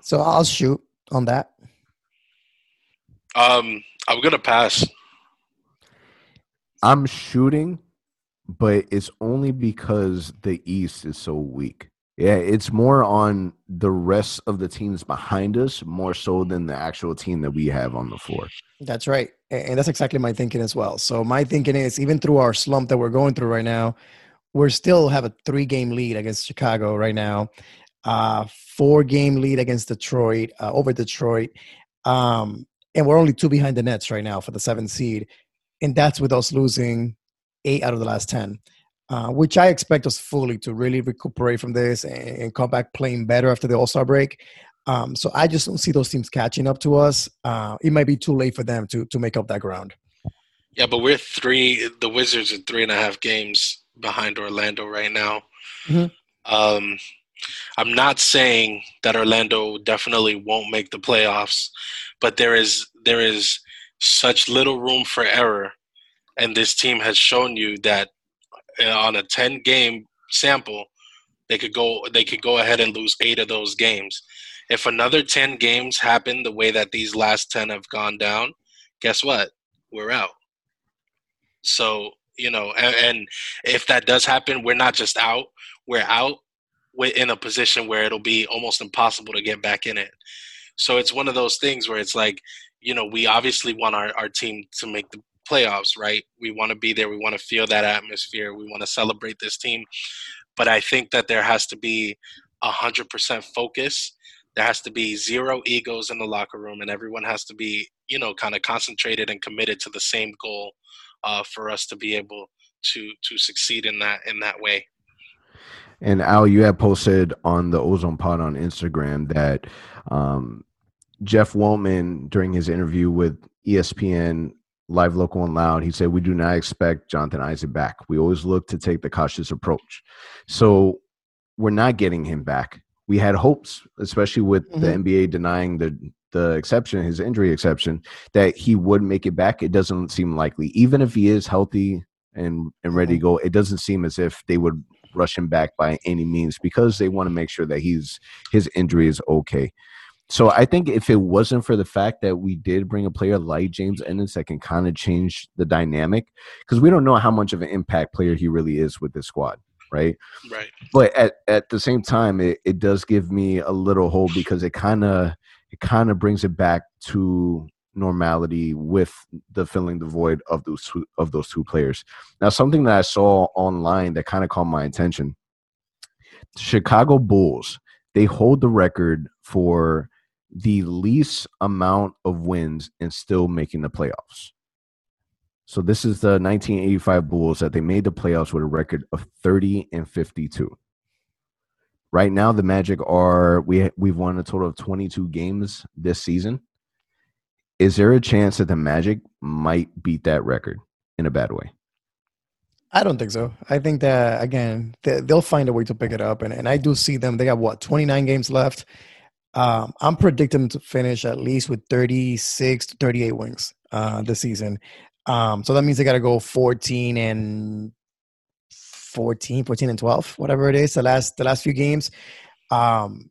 B: So I'll shoot on that.
E: Um, I'm gonna pass.
D: I'm shooting, but it's only because the East is so weak. Yeah, it's more on the rest of the teams behind us more so than the actual team that we have on the floor.
B: That's right. And that's exactly my thinking as well. So my thinking is even through our slump that we're going through right now, we're still have a three game lead against Chicago right now, uh, four game lead against Detroit, uh, over Detroit. Um, and we're only two behind the Nets right now for the seventh seed. And that's with us losing eight out of the last 10, uh, which I expect us fully to really recuperate from this and, and come back playing better after the All Star break. Um, so I just don't see those teams catching up to us. Uh, it might be too late for them to to make up that ground.
E: Yeah, but we're three. The Wizards are three and a half games behind Orlando right now.
B: Mhm.
E: Um, I'm not saying that Orlando definitely won't make the playoffs, but there is there is such little room for error, and this team has shown you that Uh, on a 10 game sample, they could go they could go ahead and lose eight of those games. If another 10 games happen the way that these last 10 have gone down, guess what? We're out. So, you know, and, and if that does happen, we're not just out, we're out in a position where it'll be almost impossible to get back in it. So it's one of those things where it's like, you know, we obviously want our, our team to make the playoffs, right? We want to be there. We want to feel that atmosphere. We want to celebrate this team. But I think that there has to be a hundred percent focus. There has to be zero egos in the locker room, and everyone has to be, you know, kind of concentrated and committed to the same goal uh, for us to be able to to succeed in that in that way.
D: And Al, you had posted on the Ozone Pod on Instagram that um, Jeff Weltman, during his interview with ESPN Live Local and Loud, he said, We do not expect Jonathan Isaac back. We always look to take the cautious approach. So we're not getting him back. We had hopes, especially with the mm-hmm. NBA denying the the exception, his injury exception, that he would make it back. It doesn't seem likely. Even if he is healthy and, and ready to mm-hmm. go, it doesn't seem as if they would rush him back by any means because they want to make sure that he's his injury is okay. So I think if it wasn't for the fact that we did bring a player like James Ennis that can kind of change the dynamic, because we don't know how much of an impact player he really is with this squad, right?
E: Right.
D: But at, at the same time, it, it does give me a little hope because it kind of it kind of brings it back to normality with the filling the void of those two, of those two players. Now, something that I saw online that kind of caught my attention: Chicago Bulls they hold the record for the least amount of wins and still making the playoffs. So this is the 1985 Bulls that they made the playoffs with a record of 30 and 52. Right now, the Magic are we we've won a total of 22 games this season. Is there a chance that the Magic might beat that record in a bad way?
B: I don't think so. I think that again, they, they'll find a way to pick it up, and, and I do see them. They got what twenty nine games left. Um, I'm predicting to finish at least with thirty six to thirty eight wins uh, this season. Um, so that means they got to go fourteen and 14, 14 and twelve, whatever it is. The last the last few games. Um,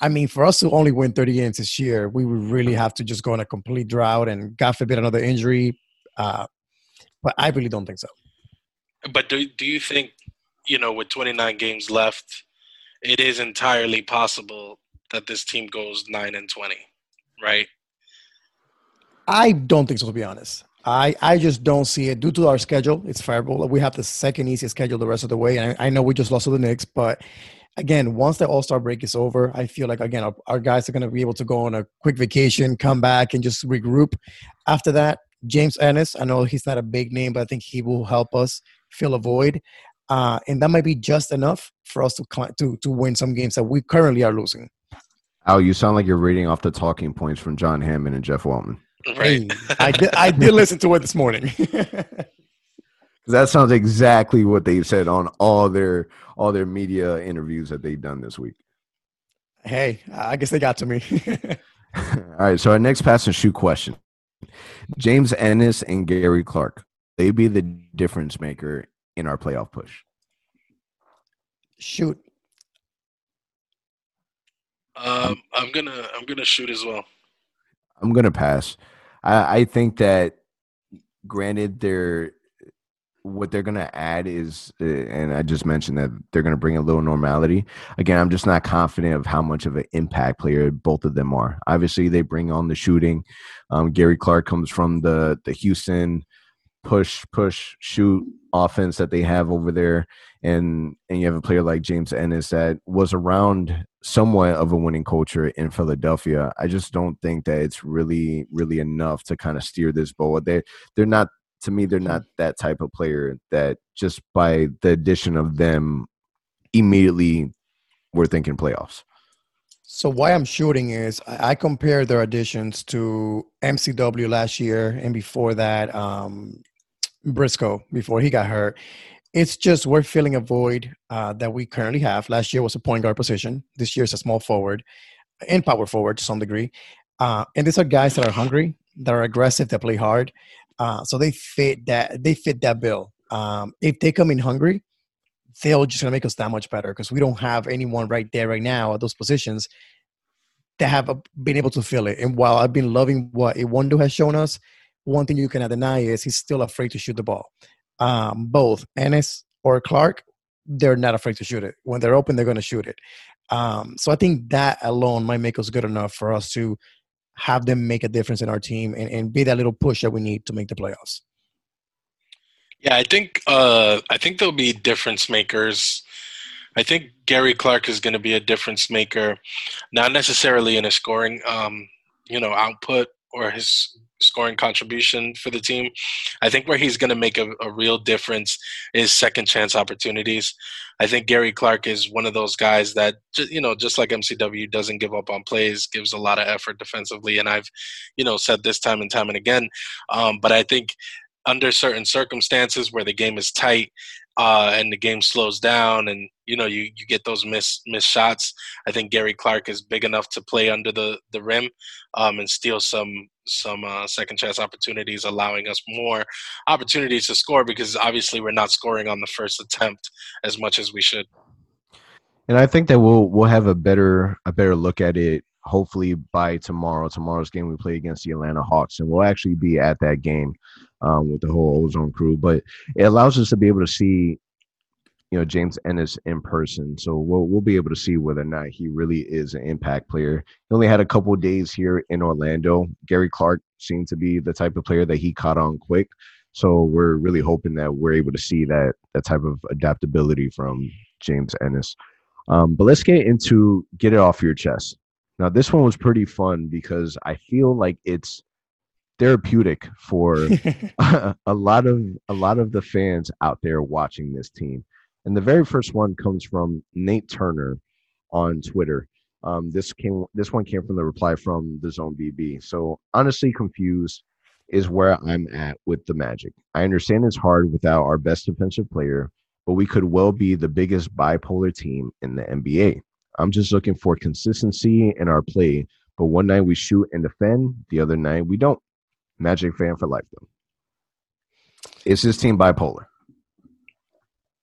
B: I mean, for us to only win 30 games this year, we would really have to just go on a complete drought and, God forbid, another injury. Uh, but I really don't think so.
E: But do do you think, you know, with 29 games left, it is entirely possible that this team goes 9 and 20, right?
B: I don't think so, to be honest. I, I just don't see it due to our schedule. It's favorable. We have the second easiest schedule the rest of the way. And I, I know we just lost to the Knicks, but again, once the All Star break is over, I feel like, again, our, our guys are going to be able to go on a quick vacation, come back, and just regroup. After that, James Ennis, I know he's not a big name, but I think he will help us fill a void. Uh, and that might be just enough for us to, to, to win some games that we currently are losing.
D: Al, you sound like you're reading off the talking points from John Hammond and Jeff Weltman.
E: Right.
B: I, did, I did listen to it this morning.
D: That sounds exactly what they said on all their all their media interviews that they've done this week.
B: hey, I guess they got to me.
D: All right, so our next pass and shoot question: James Ennis and Gary Clark, they be the difference maker in our playoff push.
B: Shoot.
E: Um, I'm gonna I'm gonna shoot as well.
D: I'm gonna pass. I, I think that, granted, they're what they're to add is, uh, and I just mentioned that they're to bring a little normality. Again, I'm just not confident of how much of an impact player both of them are. Obviously, they bring on the shooting. Um, Gary Clark comes from the the Houston push, push, shoot offense that they have over there, and and you have a player like James Ennis that was around somewhat of a winning culture in Philadelphia. I just don't think that it's really, really enough to kind of steer this boat. They they're not to me, they're not that type of player that just by the addition of them immediately we're thinking playoffs.
B: So why I'm shooting is I compare their additions to MCW last year and before that um, Briscoe before he got hurt. It's just we're filling a void uh, that we currently have. Last year was a point guard position. This year is a small forward and power forward to some degree. Uh, and these are guys that are hungry, that are aggressive, that play hard. Uh, so they fit that. They fit that bill. Um, if they come in hungry, they're just gonna make us that much better because we don't have anyone right there right now at those positions that have been able to fill it. And while I've been loving what Iwundu has shown us, one thing you cannot deny is he's still afraid to shoot the ball. Um, both Ennis or Clark, they're not afraid to shoot it. When they're open, they're going to shoot it. Um, so I think that alone might make us good enough for us to have them make a difference in our team and, and be that little push that we need to make the playoffs.
E: Yeah, I think uh, I think they'll be difference makers. I think Gary Clark is going to be a difference maker, not necessarily in a scoring, um, you know, output or his scoring contribution for the team. I think where he's going to make a, a, real difference is second chance opportunities. I think Gary Clark is one of those guys that, you know, just like MCW, doesn't give up on plays, gives a lot of effort defensively. And I've, you know, said this time and time and again. Um, but I think under certain circumstances where the game is tight uh, and the game slows down and you know you, you get those miss miss shots i think gary clark is big enough to play under the the rim um, and steal some some uh, second chance opportunities allowing us more opportunities to score because obviously we're not scoring on the first attempt as much as we should.
D: And i think that we'll we'll have a better a better look at it hopefully by tomorrow tomorrow's game we play against the atlanta hawks and we'll actually be at that game um, with the whole ozone crew but it allows us to be able to see you know James Ennis in person, so we'll we'll be able to see whether or not he really is an impact player. He only had a couple days here in Orlando. Gary Clark seemed to be the type of player that he caught on quick, so we're really hoping that we're able to see that that type of adaptability from James Ennis. Um, but let's get into get it off your chest. Now this one was pretty fun because I feel like it's therapeutic for a lot of a lot of the fans out there watching this team and the very first one comes from Nate Turner on Twitter. Um, this came this one came from the reply from the Zone BB. So honestly confused is where I'm at with the Magic. I understand it's hard without our best defensive player, but we could well be the biggest bipolar team in the NBA. I'm just looking for consistency in our play, but one night we shoot and defend, the other night we don't. Magic fan for life though. Is this team bipolar?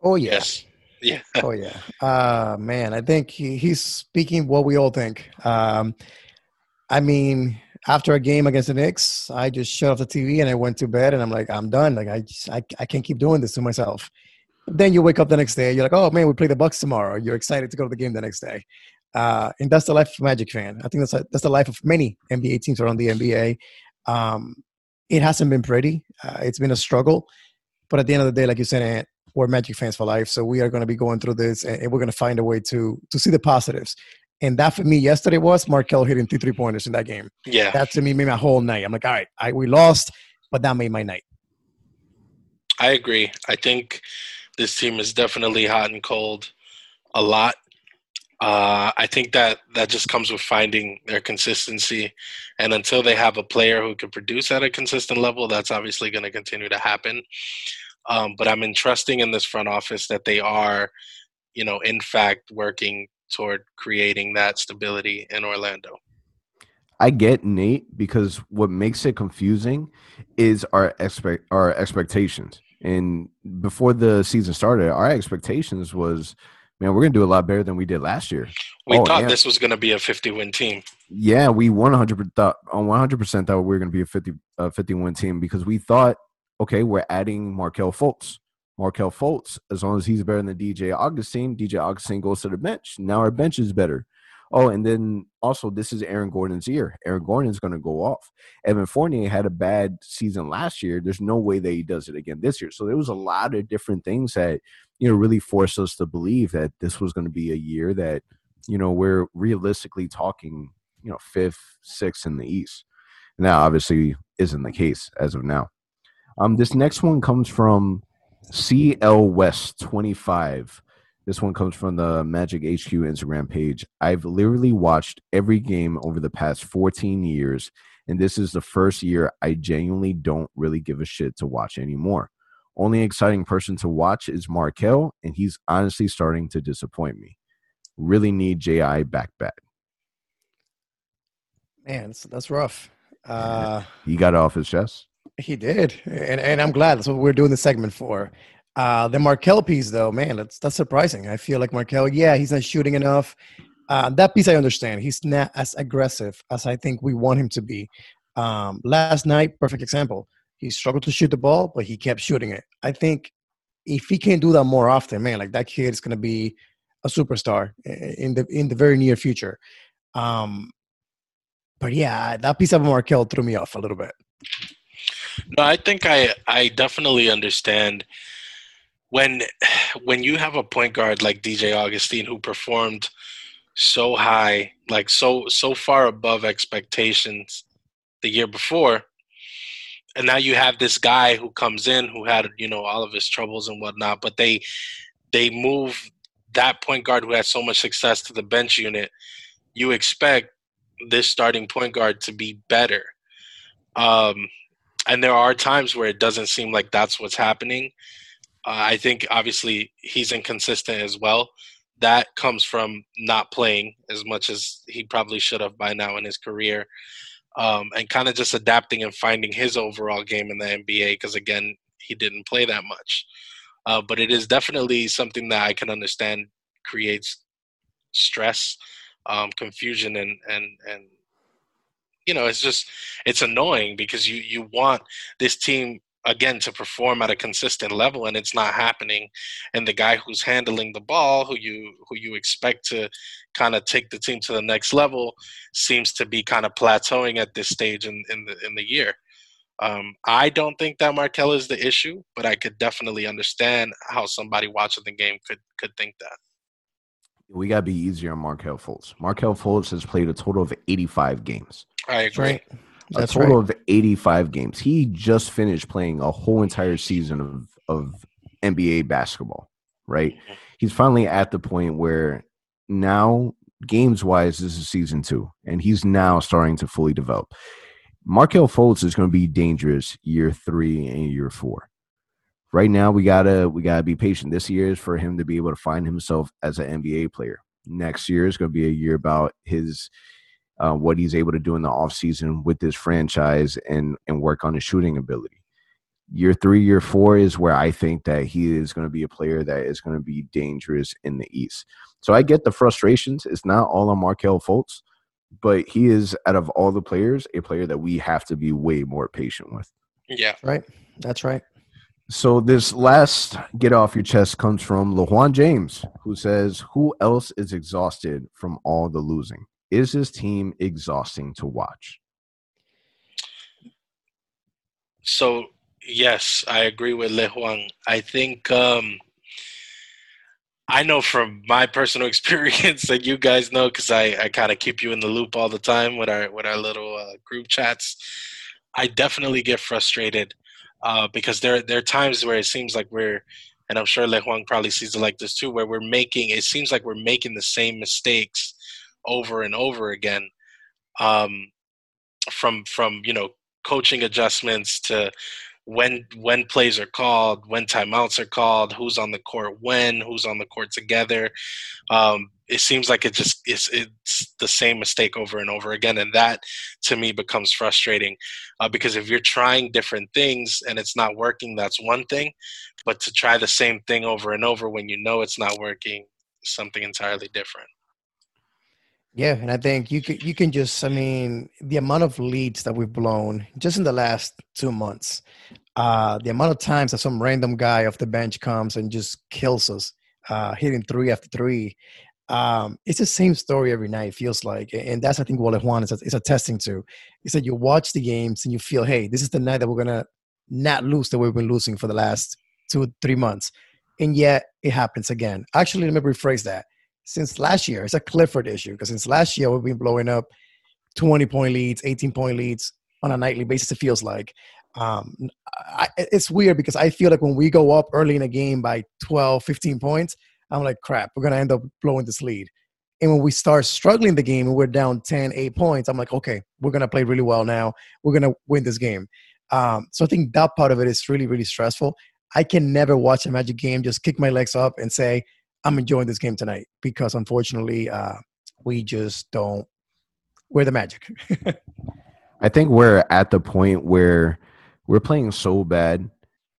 B: Oh yes. Yeah. oh yeah. Uh man, I think he, he's speaking what we all think. Um I mean, after a game against the Knicks, I just shut off the TV and I went to bed and I'm like, I'm done. Like I just I, I can't keep doing this to myself. Then you wake up the next day, you're like, oh man, we play the Bucks tomorrow. You're excited to go to the game the next day. Uh, and that's the life of a Magic fan. I think that's a, that's the life of many NBA teams around the NBA. Um, it hasn't been pretty. Uh, it's been a struggle, but at the end of the day, like you said, we're Magic fans for life. So we are going to be going through this, and we're going to find a way to to see the positives. And that for me yesterday was Markelle hitting two three pointers in that game.
E: Yeah,
B: that to me made my whole night. I'm like, all right, I, we lost, but that made my night.
E: I agree. I think this team is definitely hot and cold a lot. Uh, I think that that just comes with finding their consistency, and until they have a player who can produce at a consistent level, that's obviously going to continue to happen. Um, but I'm entrusting in this front office that they are, you know, in fact, working toward creating that stability in Orlando.
D: I get Nate because what makes it confusing is our expect our expectations. And before the season started, our expectations was, man, we're gonna do a lot better than we did last year.
E: We oh, thought yeah. this was gonna be a 50 win team.
D: Yeah, we 100 thought on 100 percent thought we were gonna be a 50 a 50 win team because we thought okay, we're adding Markelle Fultz. Markelle Fultz, as long as he's better than DJ Augustin, DJ Augustin goes to the bench. Now our bench is better. Oh, and then also this is Aaron Gordon's year. Aaron Gordon's going to go off. Evan Fournier had a bad season last year. There's no way that he does it again this year. So there was a lot of different things that you know really forced us to believe that this was going to be a year that you know we're realistically talking you know fifth, sixth in the East. And that obviously isn't the case as of now. Um, this next one comes from CL West 25. This one comes from the Magic HQ Instagram page. I've literally watched every game over the past 14 years, and this is the first year I genuinely don't really give a shit to watch anymore. Only exciting person to watch is Markelle, and he's honestly starting to disappoint me. Really need JI back bad.
B: Man, that's, that's rough. Uh,
D: he got off his chest.
B: He did, and and I'm glad. That's what we're doing the segment for. Uh, the Markelle piece, though, man, that's that's surprising. I feel like Markelle, yeah, he's not shooting enough. Uh, that piece I understand. He's not as aggressive as I think we want him to be. Um, last night, perfect example. He struggled to shoot the ball, but he kept shooting it. I think if he can do that more often, man, like that kid is going to be a superstar in the in the very near future. Um, but yeah, that piece of Markelle threw me off a little bit.
E: No, I think I I definitely understand when when you have a point guard like DJ Augustin who performed so high, like so so far above expectations the year before, and now you have this guy who comes in who had you know all of his troubles and whatnot, but they they move that point guard who had so much success to the bench unit. You expect this starting point guard to be better. Um, and there are times where it doesn't seem like that's what's happening. Uh, I think obviously he's inconsistent as well. That comes from not playing as much as he probably should have by now in his career, um, and kind of just adapting and finding his overall game in the NBA. Because again, he didn't play that much, uh, but it is definitely something that I can understand creates stress, um, confusion, and and and you know, it's just it's annoying because you you want this team again to perform at a consistent level and it's not happening and the guy who's handling the ball who you who you expect to kind of take the team to the next level seems to be kind of plateauing at this stage in, in the in the year um, I don't think that Markelle is the issue, but I could definitely understand how somebody watching the game could could think that.
D: We gotta be easier on Markelle Fultz. Markelle Fultz has played a total of 85 games.
E: I agree.
B: Right.
D: That's a total right. of 85 games. He just finished playing a whole entire season of, of NBA basketball, right? Mm-hmm. He's finally at the point where now, games wise, this is season two, and he's now starting to fully develop. Markelle Fultz is going to be dangerous year three and year four. Right now, we gotta we gotta be patient. This year is for him to be able to find himself as an NBA player. Next year is going to be a year about his uh, what he's able to do in the offseason with this franchise and and work on his shooting ability. Year three, year four is where I think that he is going to be a player that is going to be dangerous in the East. So I get the frustrations. It's not all on Markelle Fultz, but he is out of all the players a player that we have to be way more patient with.
E: Yeah,
B: right. That's right.
D: So this last get off your chest comes from LeJuan James, who says, "Who else is exhausted from all the losing?" is this team exhausting to watch?
E: So yes, I agree with LeJuan. I think um, I know from my personal experience that you guys know because I, I kind of keep you in the loop all the time with our with our little uh, group chats. I definitely get frustrated uh, because there there are times where it seems like we're and I'm sure LeJuan probably sees it like this too, where we're making it seems like we're making the same mistakes over and over again um, from from you know coaching adjustments to when when plays are called, when timeouts are called, who's on the court when, who's on the court together. Um, it seems like it just it's, it's the same mistake over and over again, and that to me becomes frustrating uh, because if you're trying different things and it's not working, that's one thing, but to try the same thing over and over when you know it's not working, something entirely different.
B: Yeah, and I think you can you can just I mean the amount of leads that we've blown just in the last two months. Uh, the amount of times that some random guy off the bench comes and just kills us, uh, hitting three after three. Um, it's the same story every night. It feels like, and that's I think what Juan is, is attesting to. Is that you watch the games and you feel, hey, this is the night that we're gonna not lose the way we've been losing for the last two three months, and yet it happens again. Actually, let me rephrase that. Since last year, it's a Clifford issue because since last year we've been blowing up 20 point leads, 18 point leads on a nightly basis. It feels like um, I, it's weird because I feel like when we go up early in a game by 12, 15 points, I'm like, crap, we're going to end up blowing this lead. And when we start struggling the game and we're down 10, 8 points, I'm like, okay, we're going to play really well now. We're going to win this game. Um, so I think that part of it is really, really stressful. I can never watch a Magic game, just kick my legs up and say, I'm enjoying this game tonight because unfortunately, uh, we just don't, we're the Magic.
D: I think we're at the point where we're playing so bad,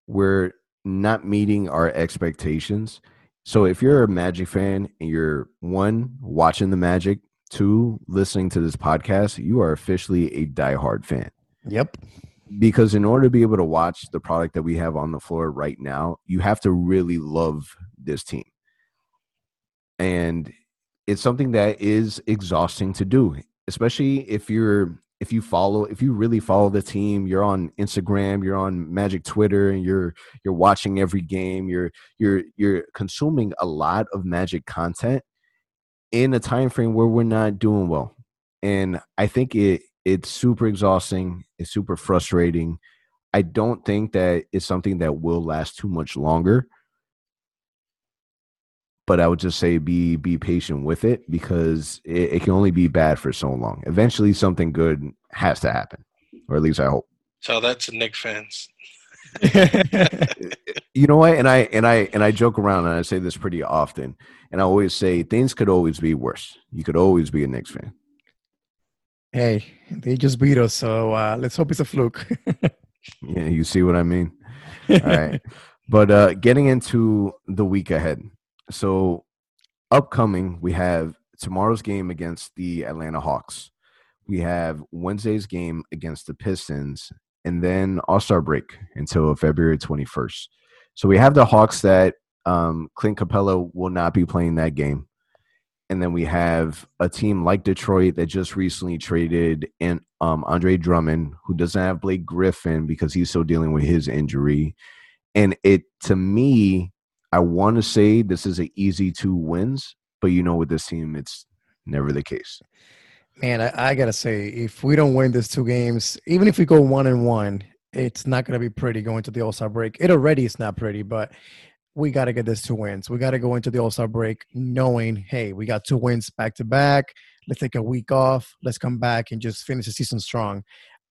D: we're not meeting our expectations. So if you're a Magic fan and you're one watching the Magic, two listening to this podcast, you are officially a diehard fan.
B: Yep.
D: Because in order to be able to watch the product that we have on the floor right now, you have to really love this team. And it's something that is exhausting to do, especially if you're if you follow if you really follow the team you're on instagram you're on magic twitter and you're you're watching every game you're you're you're consuming a lot of magic content in a time frame where we're not doing well. And i think it it's super exhausting it's super frustrating. I don't think that it's something that will last too much longer but I would just say be be patient with it because it, it, can only be bad for so long. Eventually, something good has to happen, or at least I hope.
E: Tell that to Knick fans.
D: you know what? And I and I and I joke around and I say this pretty often, and I always say things could always be worse. You could always be a Knicks fan.
B: Hey, they just beat us, so uh, let's hope it's a fluke.
D: yeah, you see what I mean. All right, but uh, getting into the week ahead so upcoming, we have tomorrow's game against the Atlanta Hawks. We have Wednesday's game against the Pistons, and then All Star break until February 21st. So we have the Hawks that um, Clint Capela will not be playing that game. And then we have a team like Detroit that just recently traded in um, Andre Drummond, who doesn't have Blake Griffin because he's still dealing with his injury. And it, to me, I want to say this is an easy two wins, but you know, with this team, it's never the case.
B: Man, I, I gotta say, if we don't win these two games, even if we go one and one, it's not gonna be pretty going to the All Star break. It already is not pretty, but we got to get this two wins. We got to go into the All Star break knowing, hey, we got two wins back to back. Let's take a week off. Let's come back and just finish the season strong.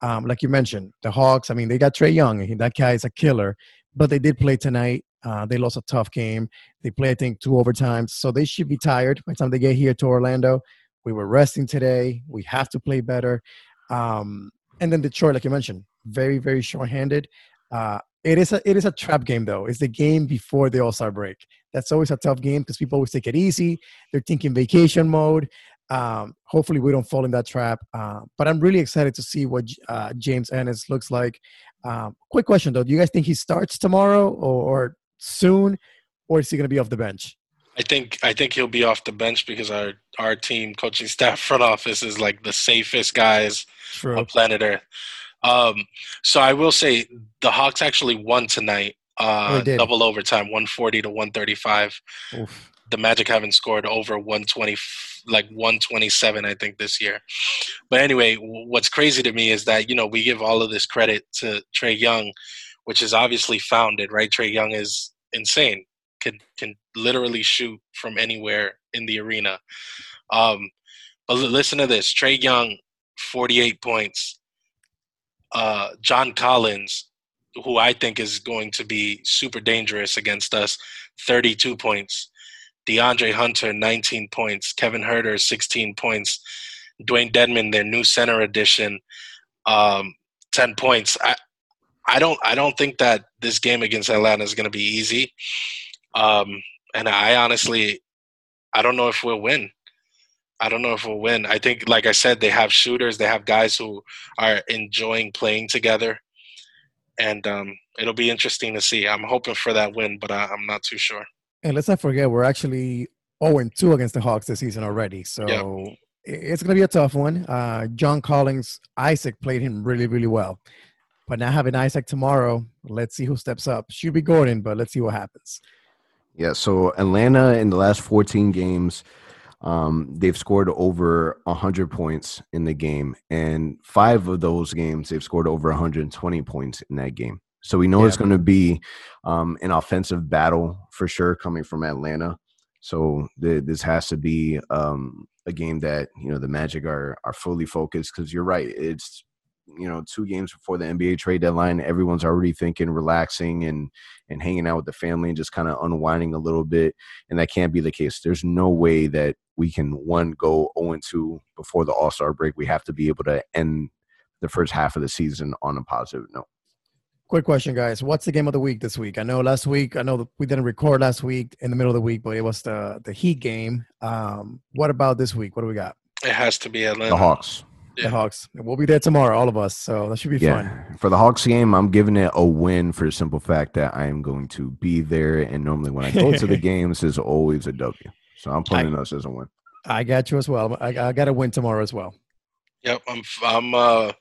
B: Um, like you mentioned, the Hawks. I mean, they got Trae Young. That guy is a killer. But they did play tonight. Uh, they lost a tough game. They play, I think, two overtimes, so they should be tired by the time they get here to Orlando. We were resting today. We have to play better. Um, and then Detroit, like you mentioned, very, very short-handed. Uh, it is a it is a trap game though. It's the game before the All Star break. That's always a tough game because people always take it easy. They're thinking vacation mode. Um, hopefully, we don't fall in that trap. Uh, but I'm really excited to see what uh, James Ennis looks like. Um, quick question though: Do you guys think he starts tomorrow or, or soon, or is he going to be off the bench?
E: I think I think he'll be off the bench because our our team, coaching staff, front office is like the safest guys True. on planet Earth. Um, so I will say the Hawks actually won tonight. Uh, oh, double overtime, one forty to one thirty five. The Magic haven't scored over one twenty, like one twenty seven, I think, this year. But anyway, what's crazy to me is that you know we give all of this credit to Trae Young, which is obviously founded, right? Trae Young is insane. Can can literally shoot from anywhere in the arena. Um, but listen to this: Trae Young, forty-eight points. Uh, John Collins, who I think is going to be super dangerous against us, thirty-two points. DeAndre Hunter, 19 points. Kevin Huerter, 16 points. Dewayne Dedmon, their new center addition, um, 10 points. I, I don't I don't think that this game against Atlanta is going to be easy. Um, and I honestly I don't know if we'll win. I don't know if we'll win. I think like I said they have shooters, they have guys who are enjoying playing together. and um, it'll be interesting to see. I'm hoping for that win, but I, I'm not too sure.
B: And let's not forget, we're actually 0 2 against the Hawks this season already. So i- it's going to be a tough one. Uh, John Collins, Isaac played him really, really well. But now having Isaac tomorrow, let's see who steps up. Should be Gordon, but let's see what happens.
D: Yeah, so Atlanta in the last 14 games, um, they've scored over 100 points in the game, and five of those games they've scored over 120 points in that game. So we know it's going to be um, an offensive battle for sure coming from Atlanta. So th- this has to be um, a game that you know the Magic are are fully focused because you're right. It's you know two games before the NBA trade deadline. Everyone's already thinking relaxing and and hanging out with the family and just kind of unwinding a little bit. And that can't be the case. There's no way that we can one go 0 2 before the All Star break. We have to be able to end the first half of the season on a positive note.
B: Quick question, guys. What's the game of the week this week? I know last week, I know we didn't record last week in the middle of the week, but it was the, the Heat game. Um, what about this week? What do we got?
E: It has to be Atlanta.
D: The Hawks.
E: Yeah.
B: The Hawks. We'll be there tomorrow, all of us. So that should be fun.
D: Yeah. For the Hawks game, I'm giving it a win for the simple fact that I am going to be there. And normally when I go to the games, it's always a W. So I'm putting us as a win.
B: I got you as well. I, I got to win tomorrow as well.
E: Yep, I'm I'm uh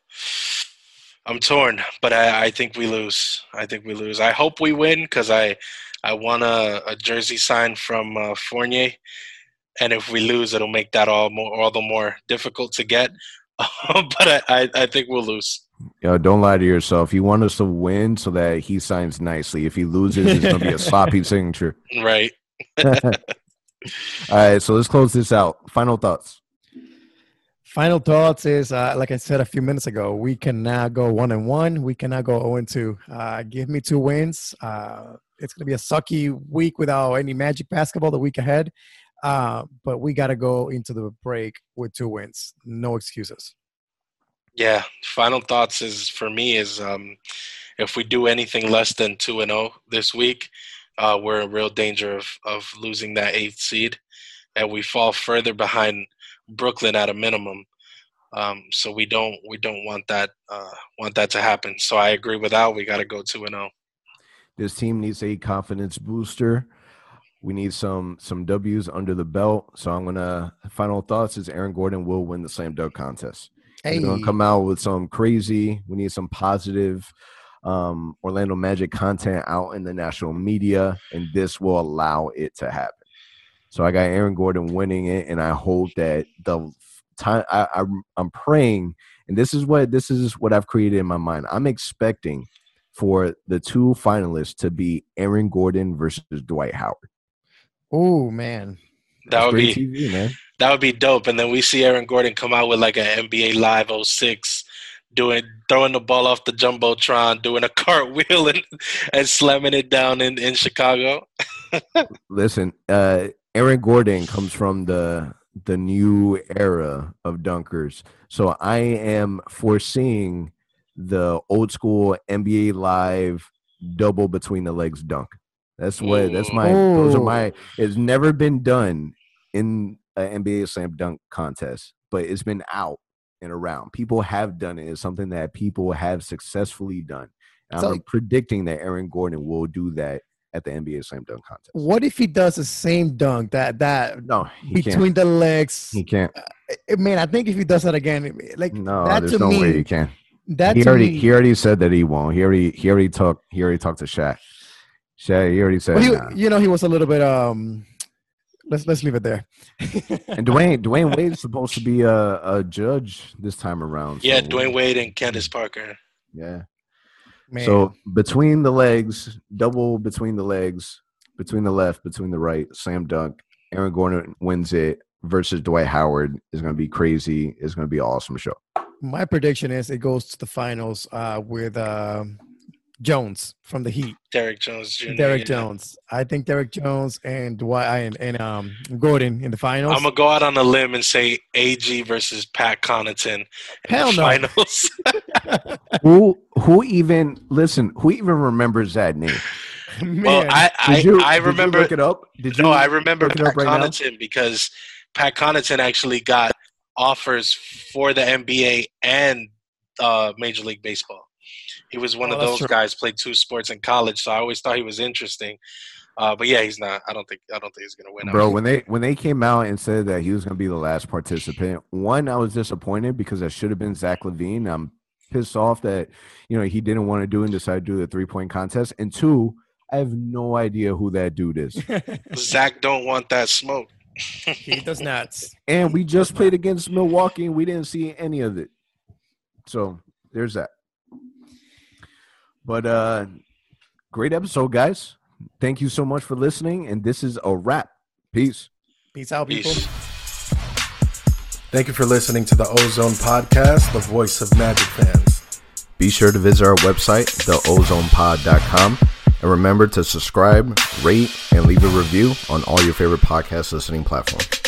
E: I'm torn, but I, I think we lose. I think we lose. I hope we win because I I want a, a jersey sign from uh, Fournier, and if we lose, it'll make that all more all the more difficult to get. but I, I, I think we'll lose.
D: Yo, don't lie to yourself. You want us to win so that he signs nicely. If he loses, it's going to be a sloppy signature.
E: Right.
D: All right, so let's close this out. Final thoughts.
B: Final thoughts is uh, like I said a few minutes ago, we cannot go one and one. We cannot go 0 and two. Uh, give me two wins. Uh, it's going to be a sucky week without any Magic basketball the week ahead. Uh, but we got to go into the break with two wins. No excuses.
E: Yeah. Final thoughts is for me is um, if we do anything less than two and zero this week, uh, we're in real danger of of losing that eighth seed, and we fall further behind Brooklyn at a minimum. Um, so we don't we don't want that uh, want that to happen. So I agree with Al. We got to go two and oh. zero.
D: This team needs a confidence booster. We need some some W's under the belt. So I'm gonna final thoughts is Aaron Gordon will win the slam dunk contest.
B: Hey,
D: He's gonna come out with some crazy. We need some positive um, Orlando Magic content out in the national media, and this will allow it to happen. So I got Aaron Gordon winning it, and I hope that the time I, I I'm praying, and this is what this is what I've created in my mind. I'm expecting for the two finalists to be Aaron Gordon versus Dwight Howard.
B: Oh man,
E: That
D: That's
E: would be
D: TV, man.
E: that would be dope. And then we see Aaron Gordon come out with like an NBA Live 06 doing throwing the ball off the jumbotron, doing a cartwheel and, and slamming it down in, in Chicago.
D: Listen, uh, Aaron Gordon comes from the the new era of dunkers, so I am foreseeing the old school NBA Live double between the legs dunk. That's what. That's my. Those are oh. my. It's never been done in an NBA slam dunk contest, but it's been out and around. People have done it. It's something that people have successfully done.
B: So-
D: I'm predicting that Aaron Gordon will do that at the NBA slam dunk contest.
B: what if he does the same dunk that that
D: No, he can't.
B: between the legs?
D: He can't.
B: Uh, I mean, I think if he does that again, like
D: No,
B: that
D: there's
B: to
D: no
B: me,
D: way he can.
B: that
D: He already
B: me,
D: he already said that he won't. He already he already talked he already talked to Shaq. Shaq he already said.
B: Well, he,
D: nah.
B: you know, he was a little bit. Um, let's let's leave it there.
D: And Dwyane Dwyane Wade's supposed to be a, a judge this time around.
E: Yeah,
D: so-
E: Dwyane Wade and Candace Parker.
D: Yeah.
B: Man,
D: So between the legs, double between the legs, between the left, between the right, slam dunk. Aaron Gordon wins it versus Dwight Howard is going to be crazy. It's going to be an awesome show.
B: my prediction is it goes to the finals uh, with um Jones from the Heat.
E: Derrick Jones Jr.
B: Derrick
E: yeah.
B: Jones. I think Derrick Jones and Dwight and, and um Gordon in the finals.
E: I'm gonna go out on a limb and say AG versus Pat Connaughton in
B: Hell
E: the
B: no.
E: finals.
D: who who even listen? Who even remembers that name?
B: Man,
E: well, I I,
D: Did you,
E: I
D: did you
E: remember.
D: look it up. Did you?
E: no, I remember Pat
D: up right now?
E: Connaughton because Pat Connaughton actually got offers for the NBA and uh, Major League Baseball. He was one
B: Oh,
E: of those
B: true.
E: guys. Played two sports in college, so I always thought he was interesting. Uh, but yeah, he's not. I don't think. I don't think he's gonna win.
D: Bro, when they when they came out and said that he was going to be the last participant, one, I was disappointed because that should have been Zach LaVine. I'm pissed off that you know he didn't want to do and decided to do the three point contest. And two, I have no idea who that dude is.
E: Zach don't want that smoke.
B: he does not.
D: And we just played against Milwaukee and we didn't see any of it. So there's that. But uh great episode, guys. Thank you so much for listening. And this is a wrap. Peace.
B: Peace out, people.
E: Peace.
C: Thank you for listening to the Ozone Podcast, the voice of Magic fans.
D: Be sure to visit our website, theozonepod.com. And remember to subscribe, rate, and leave a review on all your favorite podcast listening platforms.